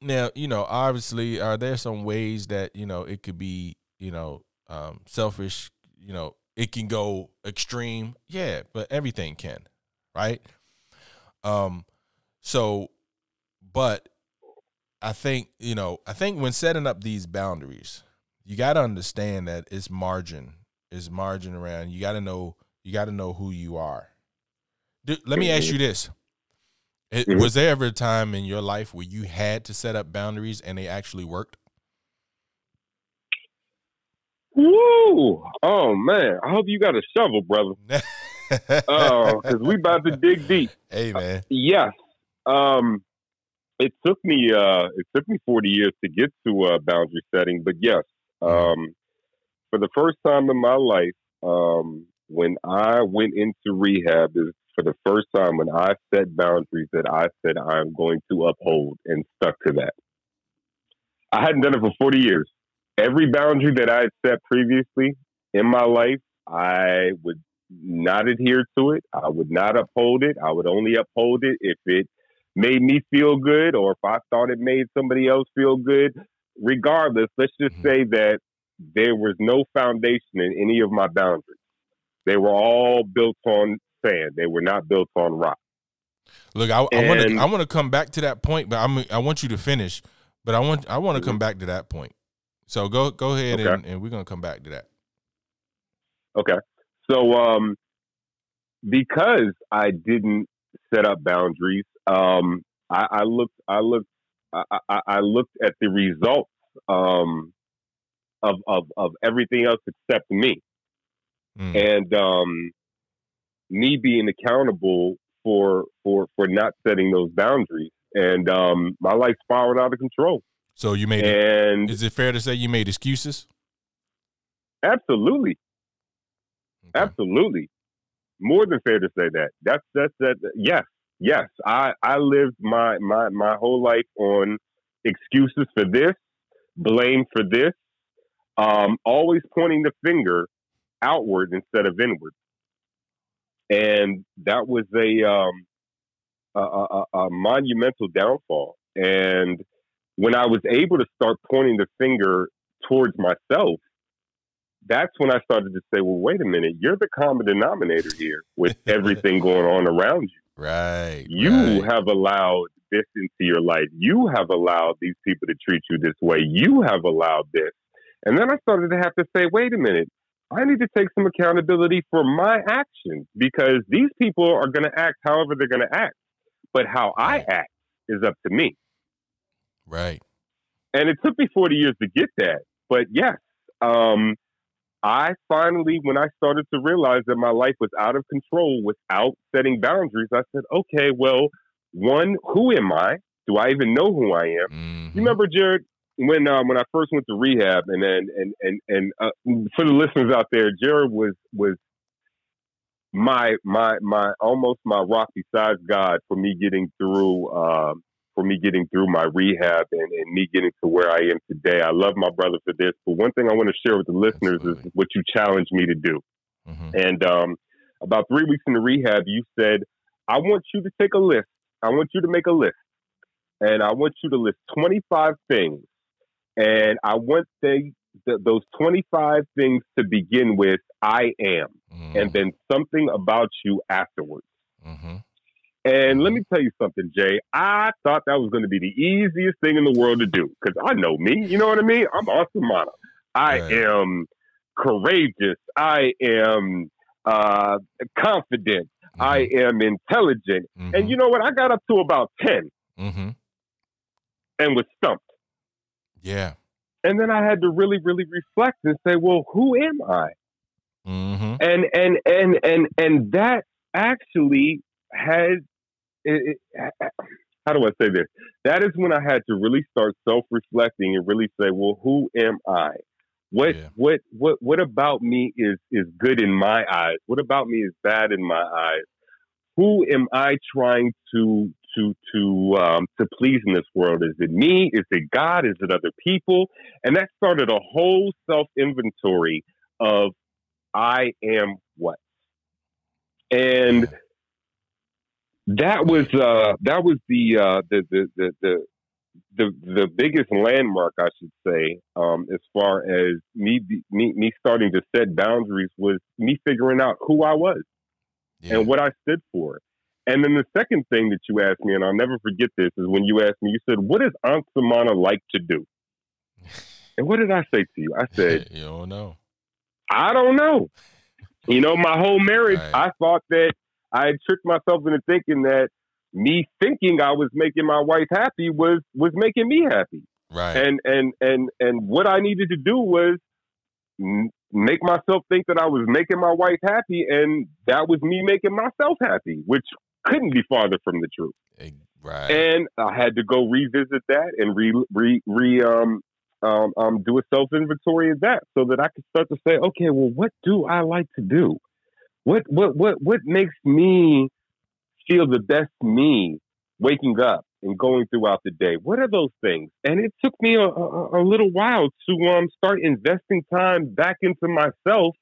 now you know obviously are there some ways that you know it could be you know um, selfish you know it can go extreme. Yeah but everything can right? Um so but i think you know i think when setting up these boundaries you got to understand that it's margin is margin around. You got to know you got to know who you are. Let me ask you this. It, mm-hmm. Was there ever a time in your life where you had to set up boundaries and they actually worked? Woo! Oh man, I hope you got a shovel, brother. Oh, because we about to dig deep. Hey man. Uh, yes. Um, it took me uh, it took me forty years to get to uh, boundary setting, but yes, mm-hmm. um, for the first time in my life, um, when I went into rehab, is for the first time when I set boundaries that I said I'm going to uphold and stuck to that. I hadn't done it for 40 years. Every boundary that I had set previously in my life, I would not adhere to it. I would not uphold it. I would only uphold it if it made me feel good or if I thought it made somebody else feel good. Regardless, let's just mm-hmm. say that there was no foundation in any of my boundaries. They were all built on sand. They were not built on rock. Look, I want to I want to come back to that point, but I'm I want you to finish. But I want I want to come mm-hmm. back to that point. So go go ahead okay. and, and we're gonna come back to that. Okay. So um because I didn't set up boundaries, um I, I looked I looked I, I, I looked at the results um of, of of everything else except me. Mm. And um me being accountable for for for not setting those boundaries, and um, my life spiraled out of control. So you made and is it fair to say you made excuses? Absolutely, okay. absolutely, more than fair to say that. That's that's that. Yes, yes. I I lived my my my whole life on excuses for this, blame for this, um, always pointing the finger outward instead of inward and that was a, um, a, a, a monumental downfall. And when I was able to start pointing the finger towards myself, that's when I started to say, well, wait a minute, you're the common denominator here with everything going on around you. Right. You right. have allowed this into your life. You have allowed these people to treat you this way. You have allowed this. And then I started to have to say, wait a minute, I need to take some accountability for my actions because these people are going to act however they're going to act. But how I act is up to me. Right. And it took me 40 years to get that. But yes, um, I finally, when I started to realize that my life was out of control without setting boundaries, I said, okay, well, one, who am I? Do I even know who I am? Mm-hmm. You remember, Jared, when um, when I first went to rehab, and then and and and uh, for the listeners out there, Jared was was my my my almost my rock besides God for me getting through um, for me getting through my rehab and, and me getting to where I am today. I love my brother for this, but one thing I want to share with the listeners Absolutely. is what you challenged me to do. Mm-hmm. And um, about three weeks in the rehab, you said, "I want you to take a list. I want you to make a list, and I want you to list 25 things and I want they, the, those 25 things to begin with, I am, mm-hmm. and then something about you afterwards. Mm-hmm. And let me tell you something, Jay. I thought that was going to be the easiest thing in the world to do because I know me. You know what I mean? I'm awesome, Mana. I right. am courageous. I am uh, confident. Mm-hmm. I am intelligent. And mm-hmm. you know what? I got up to about 10 mm-hmm. and was stumped. Yeah. And then I had to really, really reflect and say, well, who am I? Mm-hmm. And and and and and that actually has. It, it, how do I say this? That is when I had to really start self-reflecting and really say, well, who am I? What yeah. what what what about me is is good in my eyes? What about me is bad in my eyes? Who am I trying to to to um, to please in this world? Is it me? Is it God? Is it other people? And that started a whole self inventory of I am what, and that was uh, that was the, uh, the, the the the the the biggest landmark, I should say, um, as far as me, me me starting to set boundaries was me figuring out who I was yeah. and what I stood for. And then the second thing that you asked me, and I'll never forget this, is when you asked me, you said, "What does Ansumana like to do?" and what did I say to you? I said, "You don't know." I don't know. You know, my whole marriage, right. I thought that I had tricked myself into thinking that me thinking I was making my wife happy was was making me happy. Right. And and and and what I needed to do was make myself think that I was making my wife happy, and that was me making myself happy, which couldn't be farther from the truth. Right. And I had to go revisit that and re re re um um, um do a self inventory of that, so that I could start to say, okay, well, what do I like to do? What what what what makes me feel the best me waking up and going throughout the day? What are those things? And it took me a, a, a little while to um, start investing time back into myself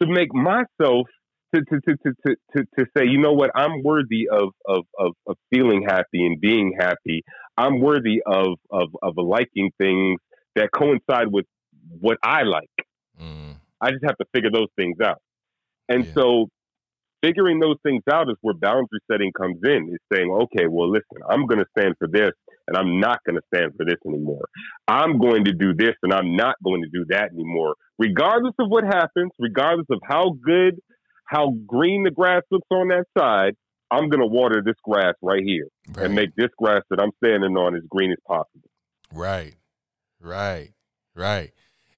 to make myself to to, to, to, to, to, to say, you know what, I'm worthy of, of, of, of feeling happy and being happy. I'm worthy of, of, of liking things that coincide with what I like. Mm. I just have to figure those things out. And yeah. so figuring those things out is where boundary setting comes in. Is saying, okay, well, listen, I'm going to stand for this, and I'm not going to stand for this anymore. I'm going to do this, and I'm not going to do that anymore. Regardless of what happens, regardless of how good, how green the grass looks on that side, I'm going to water this grass right here right. and make this grass that I'm standing on as green as possible. Right, right, right.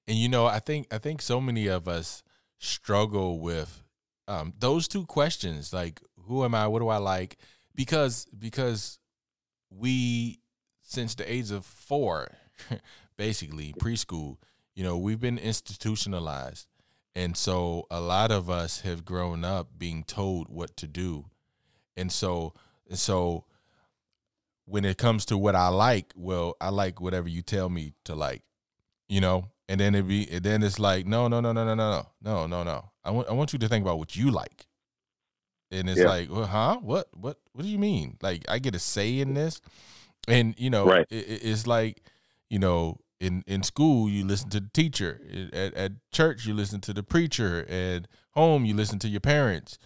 And you know, I think I think so many of us struggle with um, those two questions, like who am I, what do I like, because because we since the age of four, basically preschool, you know, we've been institutionalized, and so a lot of us have grown up being told what to do, and so and so when it comes to what I like, well, I like whatever you tell me to like, you know, and then it be and then it's like no no no no no no no no no no. I want I want you to think about what you like. And it's yeah. like well, huh? What what what do you mean? Like I get a say in this. And you know right. it, it's like you know in in school you listen to the teacher. At, at church you listen to the preacher. At home you listen to your parents.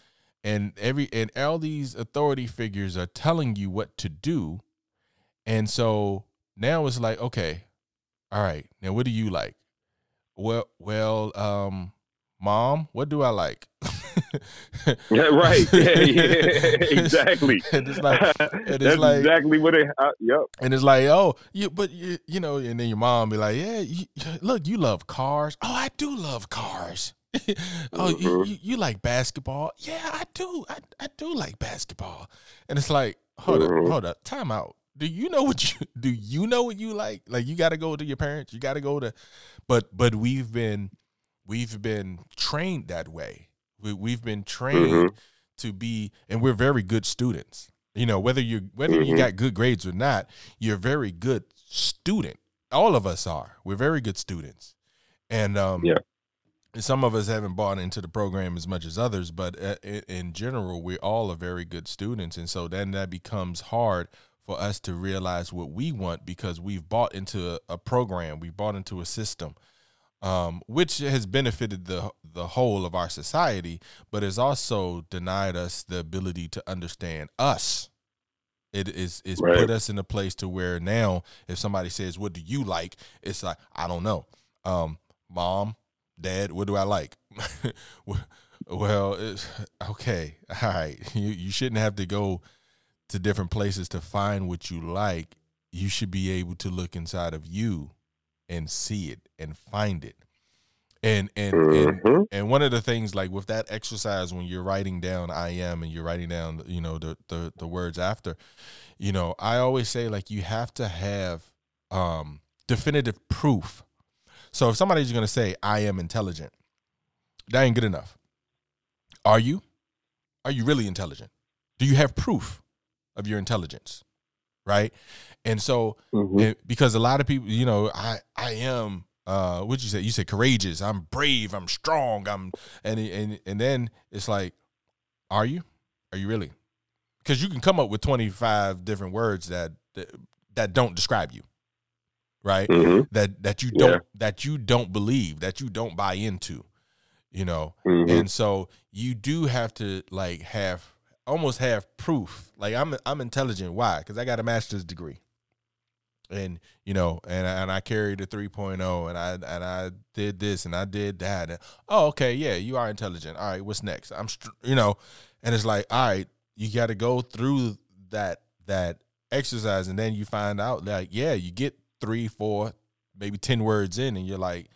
And every and all these authority figures are telling you what to do. And so now it's like okay all right now what do you like well, well, um, mom, what do I like? yeah, right. Yeah, yeah, exactly. and it's like, and it's That's like, exactly what it. Uh, yep. And it's like, oh, you, but you, you know, and then your mom be like, yeah, you, look, you love cars. Oh, I do love cars. oh, mm-hmm. you, you, you, like basketball? Yeah, I do. I, I do like basketball. And it's like, hold mm-hmm. up, hold up, time out do you know what you do you know what you like? Like you got to go to your parents you got to go to but but we've been we've been trained that way. We, we've been trained mm-hmm. to be and we're very good students. You know whether you whether mm-hmm. you got good grades or not you're a very good student. All of us are. We're very good students. And um yeah. some of us haven't bought into the program as much as others but uh, in general we all are very good students. And so then that becomes hard for us to realize what we want because we've bought into a, program, we bought into a system, um, which has benefited the the whole of our society, but has also denied us the ability to understand us. It is is right. put us in a place to where now, if somebody says, "What do you like?" It's like I don't know, um, mom, dad, what do I like? well, okay, all right, you you shouldn't have to go to different places to find what you like, you should be able to look inside of you and see it and find it. And and mm-hmm. and, and one of the things like with that exercise when you're writing down I am and you're writing down you know the the, the words after, you know, I always say like you have to have um definitive proof. So if somebody's gonna say I am intelligent, that ain't good enough. Are you? Are you really intelligent? Do you have proof? Of your intelligence, right? And so, mm-hmm. it, because a lot of people, you know, I I am uh what you say? You said courageous. I'm brave. I'm strong. I'm and and and then it's like are you? Are you really? Because you can come up with 25 different words that, that that don't describe you right? Hmm that that you don't Yeah. that you don't believe that you don't buy into you know? Hmm and so you do have to like have almost have proof. Like i'm i'm intelligent. Why? Because i got a master's degree. And you know and I- and i carried a 3.0 and i and i did this and i did that and, oh okay yeah you are intelligent. All right what's next? I'm you know and it's like all right you got to go through that that exercise and then you find out like yeah you get three four maybe 10 words in and you're like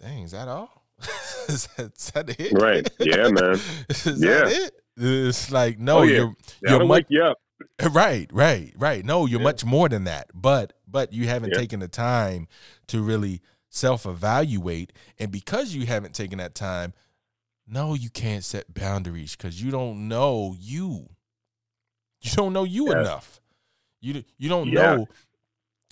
dang is that all? Is, that, is that it? Right. Yeah, man. is Yeah. that it it's like no Oh, yeah. you're you're much, you up. Eh, right right right. No you're Yeah. much more than that. But but you haven't taken the time to really self-evaluate. And because you haven't taken that time no you can't set boundaries because you don't know you. You don't know you enough. You you don't know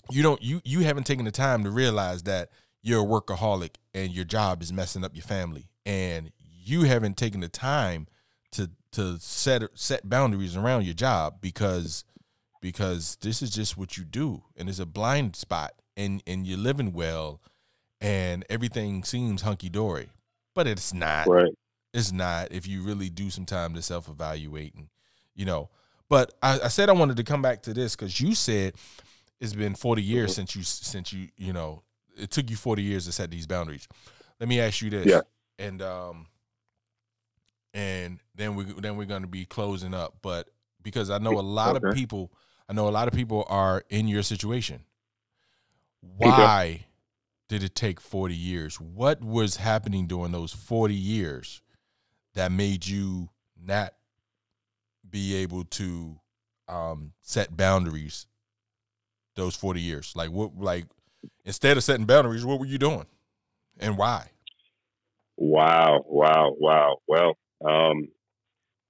you don't you you haven't taken the time to realize that you're a workaholic and your job is messing up your family. And you haven't taken the time to to set set boundaries around your job because because this is just what you do and it's a blind spot and and you're living well and everything seems hunky dory but it's not Right. it's not if you really do some time to self evaluate and you know. But I, I said I wanted to come back to this because you said it's been forty years Mhm. since you since you you know it took you forty years to set these boundaries. Let me ask you this, Yeah. and um, and then we then we're going to be closing up, but because I know a lot of people, I know a lot of people are in your situation. Why did it take 40 years? What was happening during those 40 years that made you not be able to um, set boundaries those 40 years? Like what like instead of setting boundaries, what were you doing? And why? Wow, wow, wow. Well, um,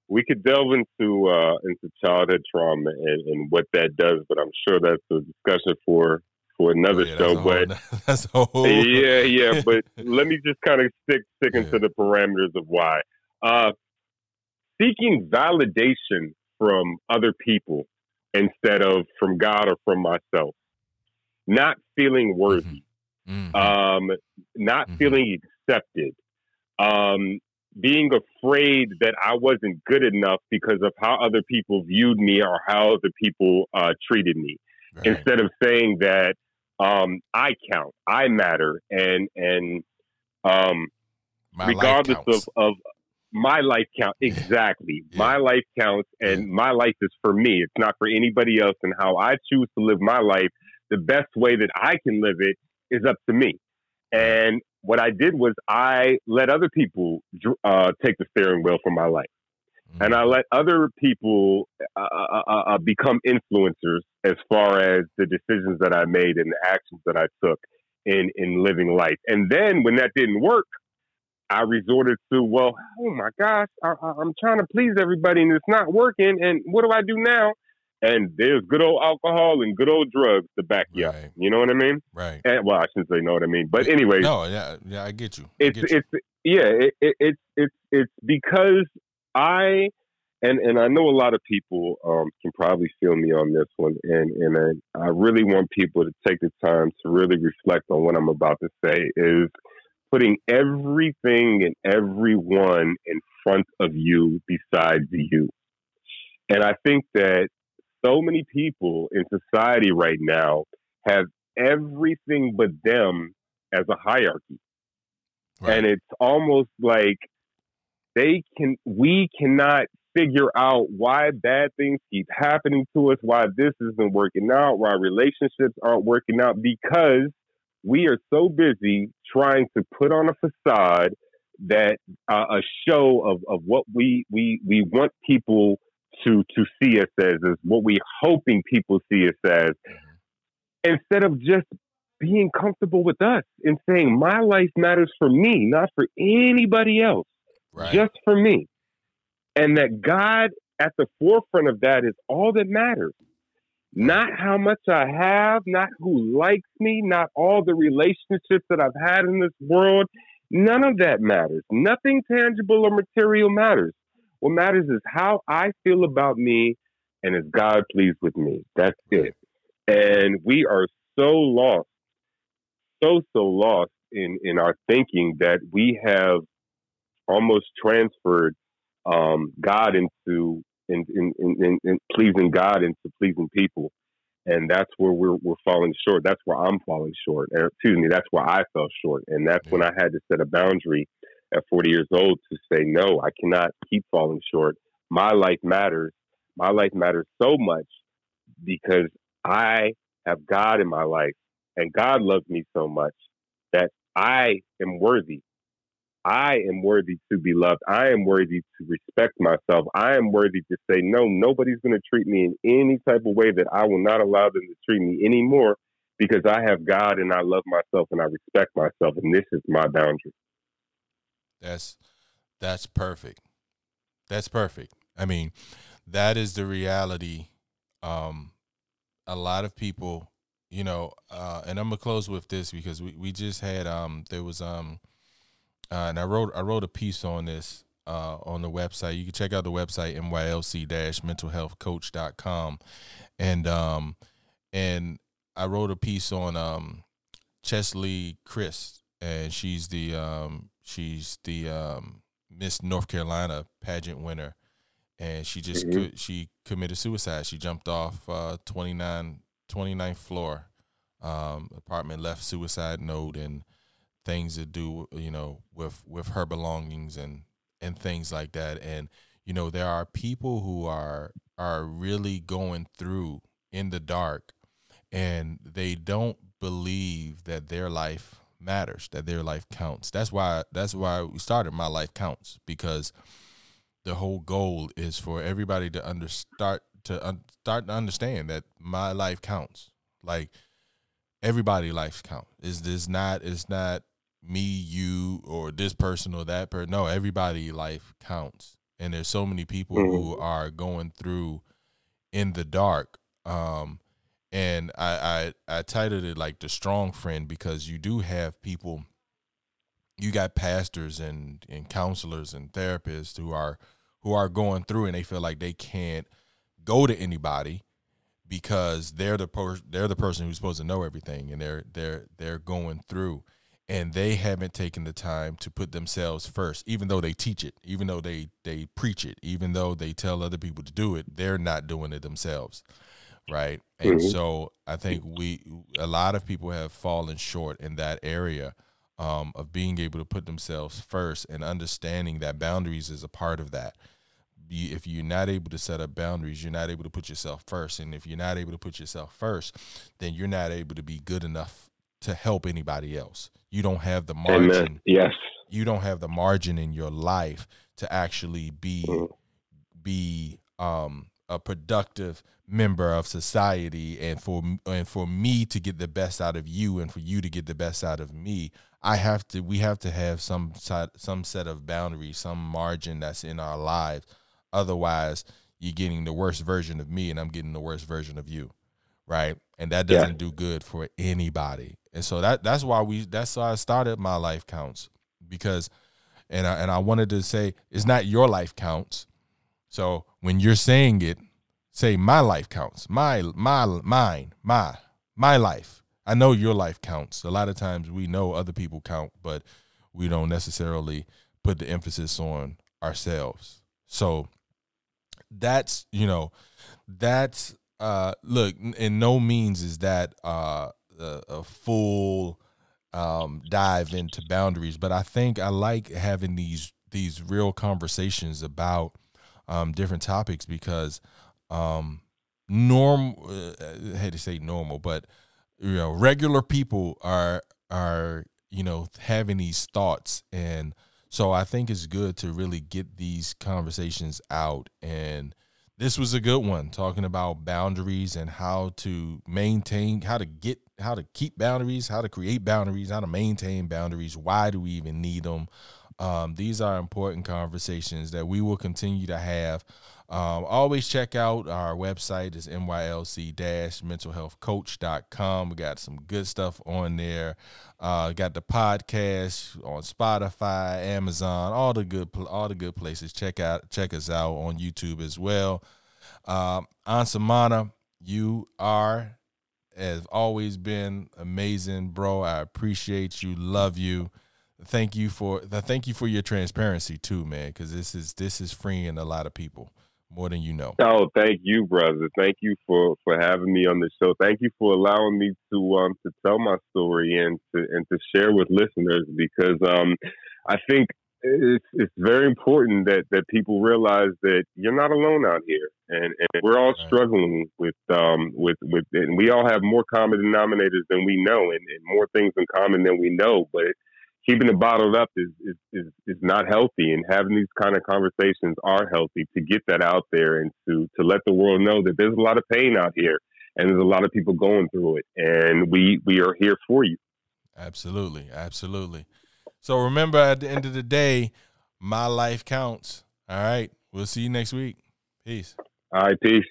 we could delve into uh, into childhood trauma and, and what that does, but I'm sure that's a discussion for for another Oh, Yeah, show. But whole, that's a whole yeah, yeah. But let me just kind of stick stick into Yeah. the parameters of why. Uh, seeking validation from other people instead of from God or from myself. Not feeling worthy. Mhm. um, not Mhm. feeling accepted, um, being afraid that I wasn't good enough because of how other people viewed me or how other people uh, treated me. Right. Instead of saying that um, I count, I matter, and and um, regardless of, of my life count, exactly, Yeah. my life counts, and my life is for me. It's not for anybody else. And how I choose to live my life, the best way that I can live it is up to me. And what I did was I let other people uh, take the steering wheel for my life, and I let other people uh, uh, uh, uh, become influencers as far as the decisions that I made and the actions that I took in in living life. And then when that didn't work, I resorted to, well, oh my gosh, I, I, I'm trying to please everybody and it's not working. And what do I do now? And there's good old alcohol and good old drugs to back you up. You know what I mean? right. And, well, I shouldn't say know what I mean, but anyway, No, yeah, yeah, I get you. I it's get you. it's yeah, it, it, it's it's it's because I and and I know a lot of people um, can probably feel me on this one, and and I, I really want people to take the time to really reflect on what I'm about to say. Is putting everything and everyone in front of you besides you, and I think that so many people in society right now have everything but them as a hierarchy Right. and it's almost like they can we cannot figure out why bad things keep happening to us why this isn't working out why relationships aren't working out because we are so busy trying to put on a facade that uh, a show of, of what we, we we want people to to see us as is what we're hoping people see us as mm-hmm. instead of just being comfortable with us and saying my life matters for me, not for anybody else, right. just for me. And that God at the forefront of that is all that matters. Not how much I have, not who likes me, not all the relationships that I've had in this world. None of that matters. Nothing tangible or material matters. What matters is how I feel about me and is God pleased with me. That's it. And we are so lost, so, so lost in, in our thinking that we have almost transferred um, God into in, in, in, in, pleasing God into pleasing people. And that's where we're, we're falling short. That's where I'm falling short. And, excuse me, that's where I fell short. And that's when I had to set a boundary at 40 years old to say, no, I cannot keep falling short. My life matters. My life matters so much because I have God in my life and God loves me so much that I am worthy. I am worthy to be loved. I am worthy to respect myself. I am worthy to say, no, nobody's going to treat me in any type of way that I will not allow them to treat me anymore because I have God and I love myself and I respect myself. And this is my boundary. That's that's perfect. That's perfect. I mean, that is the reality. Um, a lot of people you know, uh, and I'm gonna close with this because we, we just had um there was um uh, and I wrote I wrote a piece on this uh, on the website. You can check out the website nylc-mentalhealthcoach.com, and um and I wrote a piece on um Cheslie Kryst, and she's the um she's the um Miss North Carolina pageant winner, and she just mm-hmm. co- she committed suicide. She jumped off uh 29 29th floor um, apartment, left suicide note, and things to do, you know, with with her belongings and and things like that. And you know, there are people who are are really going through in the dark, and they don't believe that their life matters, that their life counts. That's why that's why we started my life counts because the whole goal is for everybody to under start to un, start to understand that my life counts. Like everybody life count. Is this not it's not me, you, or this person or that person. No, everybody life counts. And there's so many people mm-hmm. who are going through in the dark. Um and I, I I titled it like the strong friend because you do have people you got pastors and and counselors and therapists who are who are going through and they feel like they can't go to anybody because they're the per- they're the person who's supposed to know everything and they're they're they're going through. And they haven't taken the time to put themselves first even though they teach it even though they they preach it even though they tell other people to do it they're not doing it themselves right and mm-hmm. so i think we a lot of people have fallen short in that area um, of being able to put themselves first and understanding that boundaries is a part of that if you're not able to set up boundaries, you're not able to put yourself first. And if you're not able to put yourself first, then you're not able to be good enough to help anybody else. You don't have the margin. Amen. Yes. You don't have the margin in your life to actually be mm. be um, a productive member of society and for and for me to get the best out of you and for you to get the best out of me i have to we have to have some some set of boundaries some margin that's in our lives Otherwise, you're getting the worst version of me and I'm getting the worst version of you. Right. And that doesn't yeah. do good for anybody. And so that that's why we that's why I started my life counts because and I, and I wanted to say it's not your life counts. So when you're saying it, say my life counts. My my mine, my my life. I know your life counts. A lot of times we know other people count, but we don't necessarily put the emphasis on ourselves. So that's you know that's uh look in no means is that uh a, a full um dive into boundaries but i think i like having these these real conversations about um different topics because um norm uh, i hate to say normal but you know regular people are are you know having these thoughts and so I think it's good to really get these conversations out. And this was a good one, talking about boundaries and how to maintain, how to get, how to keep boundaries, how to create boundaries, how to maintain boundaries. Why do we even need them? Um, these are important conversations that we will continue to have um, always check out our website is nylc-mentalhealthcoach.com. We got some good stuff on there. Uh, got the podcast on Spotify, Amazon, all the good all the good places. Check out check us out on YouTube as well. Um, Ansumana, you are has always been amazing, bro. I appreciate you, love you. Thank you for thank you for your transparency too, man, because this is this is freeing a lot of people more than you know. Oh, thank you, brother. Thank you for for having me on the show. Thank you for allowing me to um to tell my story and to and to share with listeners because um I think it's it's very important that that people realize that you're not alone out here, and and we're all struggling with um with with and we all have more common denominators than we know, and, and more things in common than we know, but keeping it bottled up is, is, is, is, not healthy and having these kind of conversations are healthy to get that out there and to, to let the world know that there's a lot of pain out here and there's a lot of people going through it and we, we are here for you. Absolutely. Absolutely. So remember at the end of the day, my life counts. All right. We'll see you next week. Peace. All right. Peace.